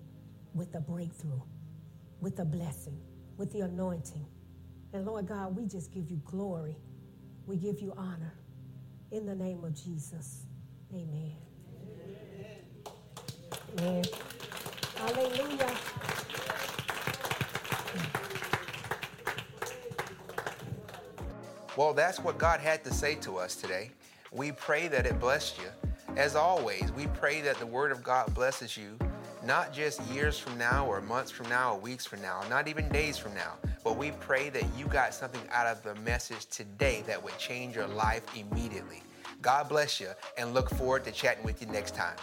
with a breakthrough with the blessing, with the anointing. And Lord God, we just give you glory. We give you honor. In the name of Jesus. Amen. Amen. Hallelujah. Well, that's what God had to say to us today. We pray that it blessed you. As always, we pray that the Word of God blesses you not just years from now or months from now or weeks from now, not even days from now, but we pray that you got something out of the message today that would change your life immediately. God bless you and look forward to chatting with you next time.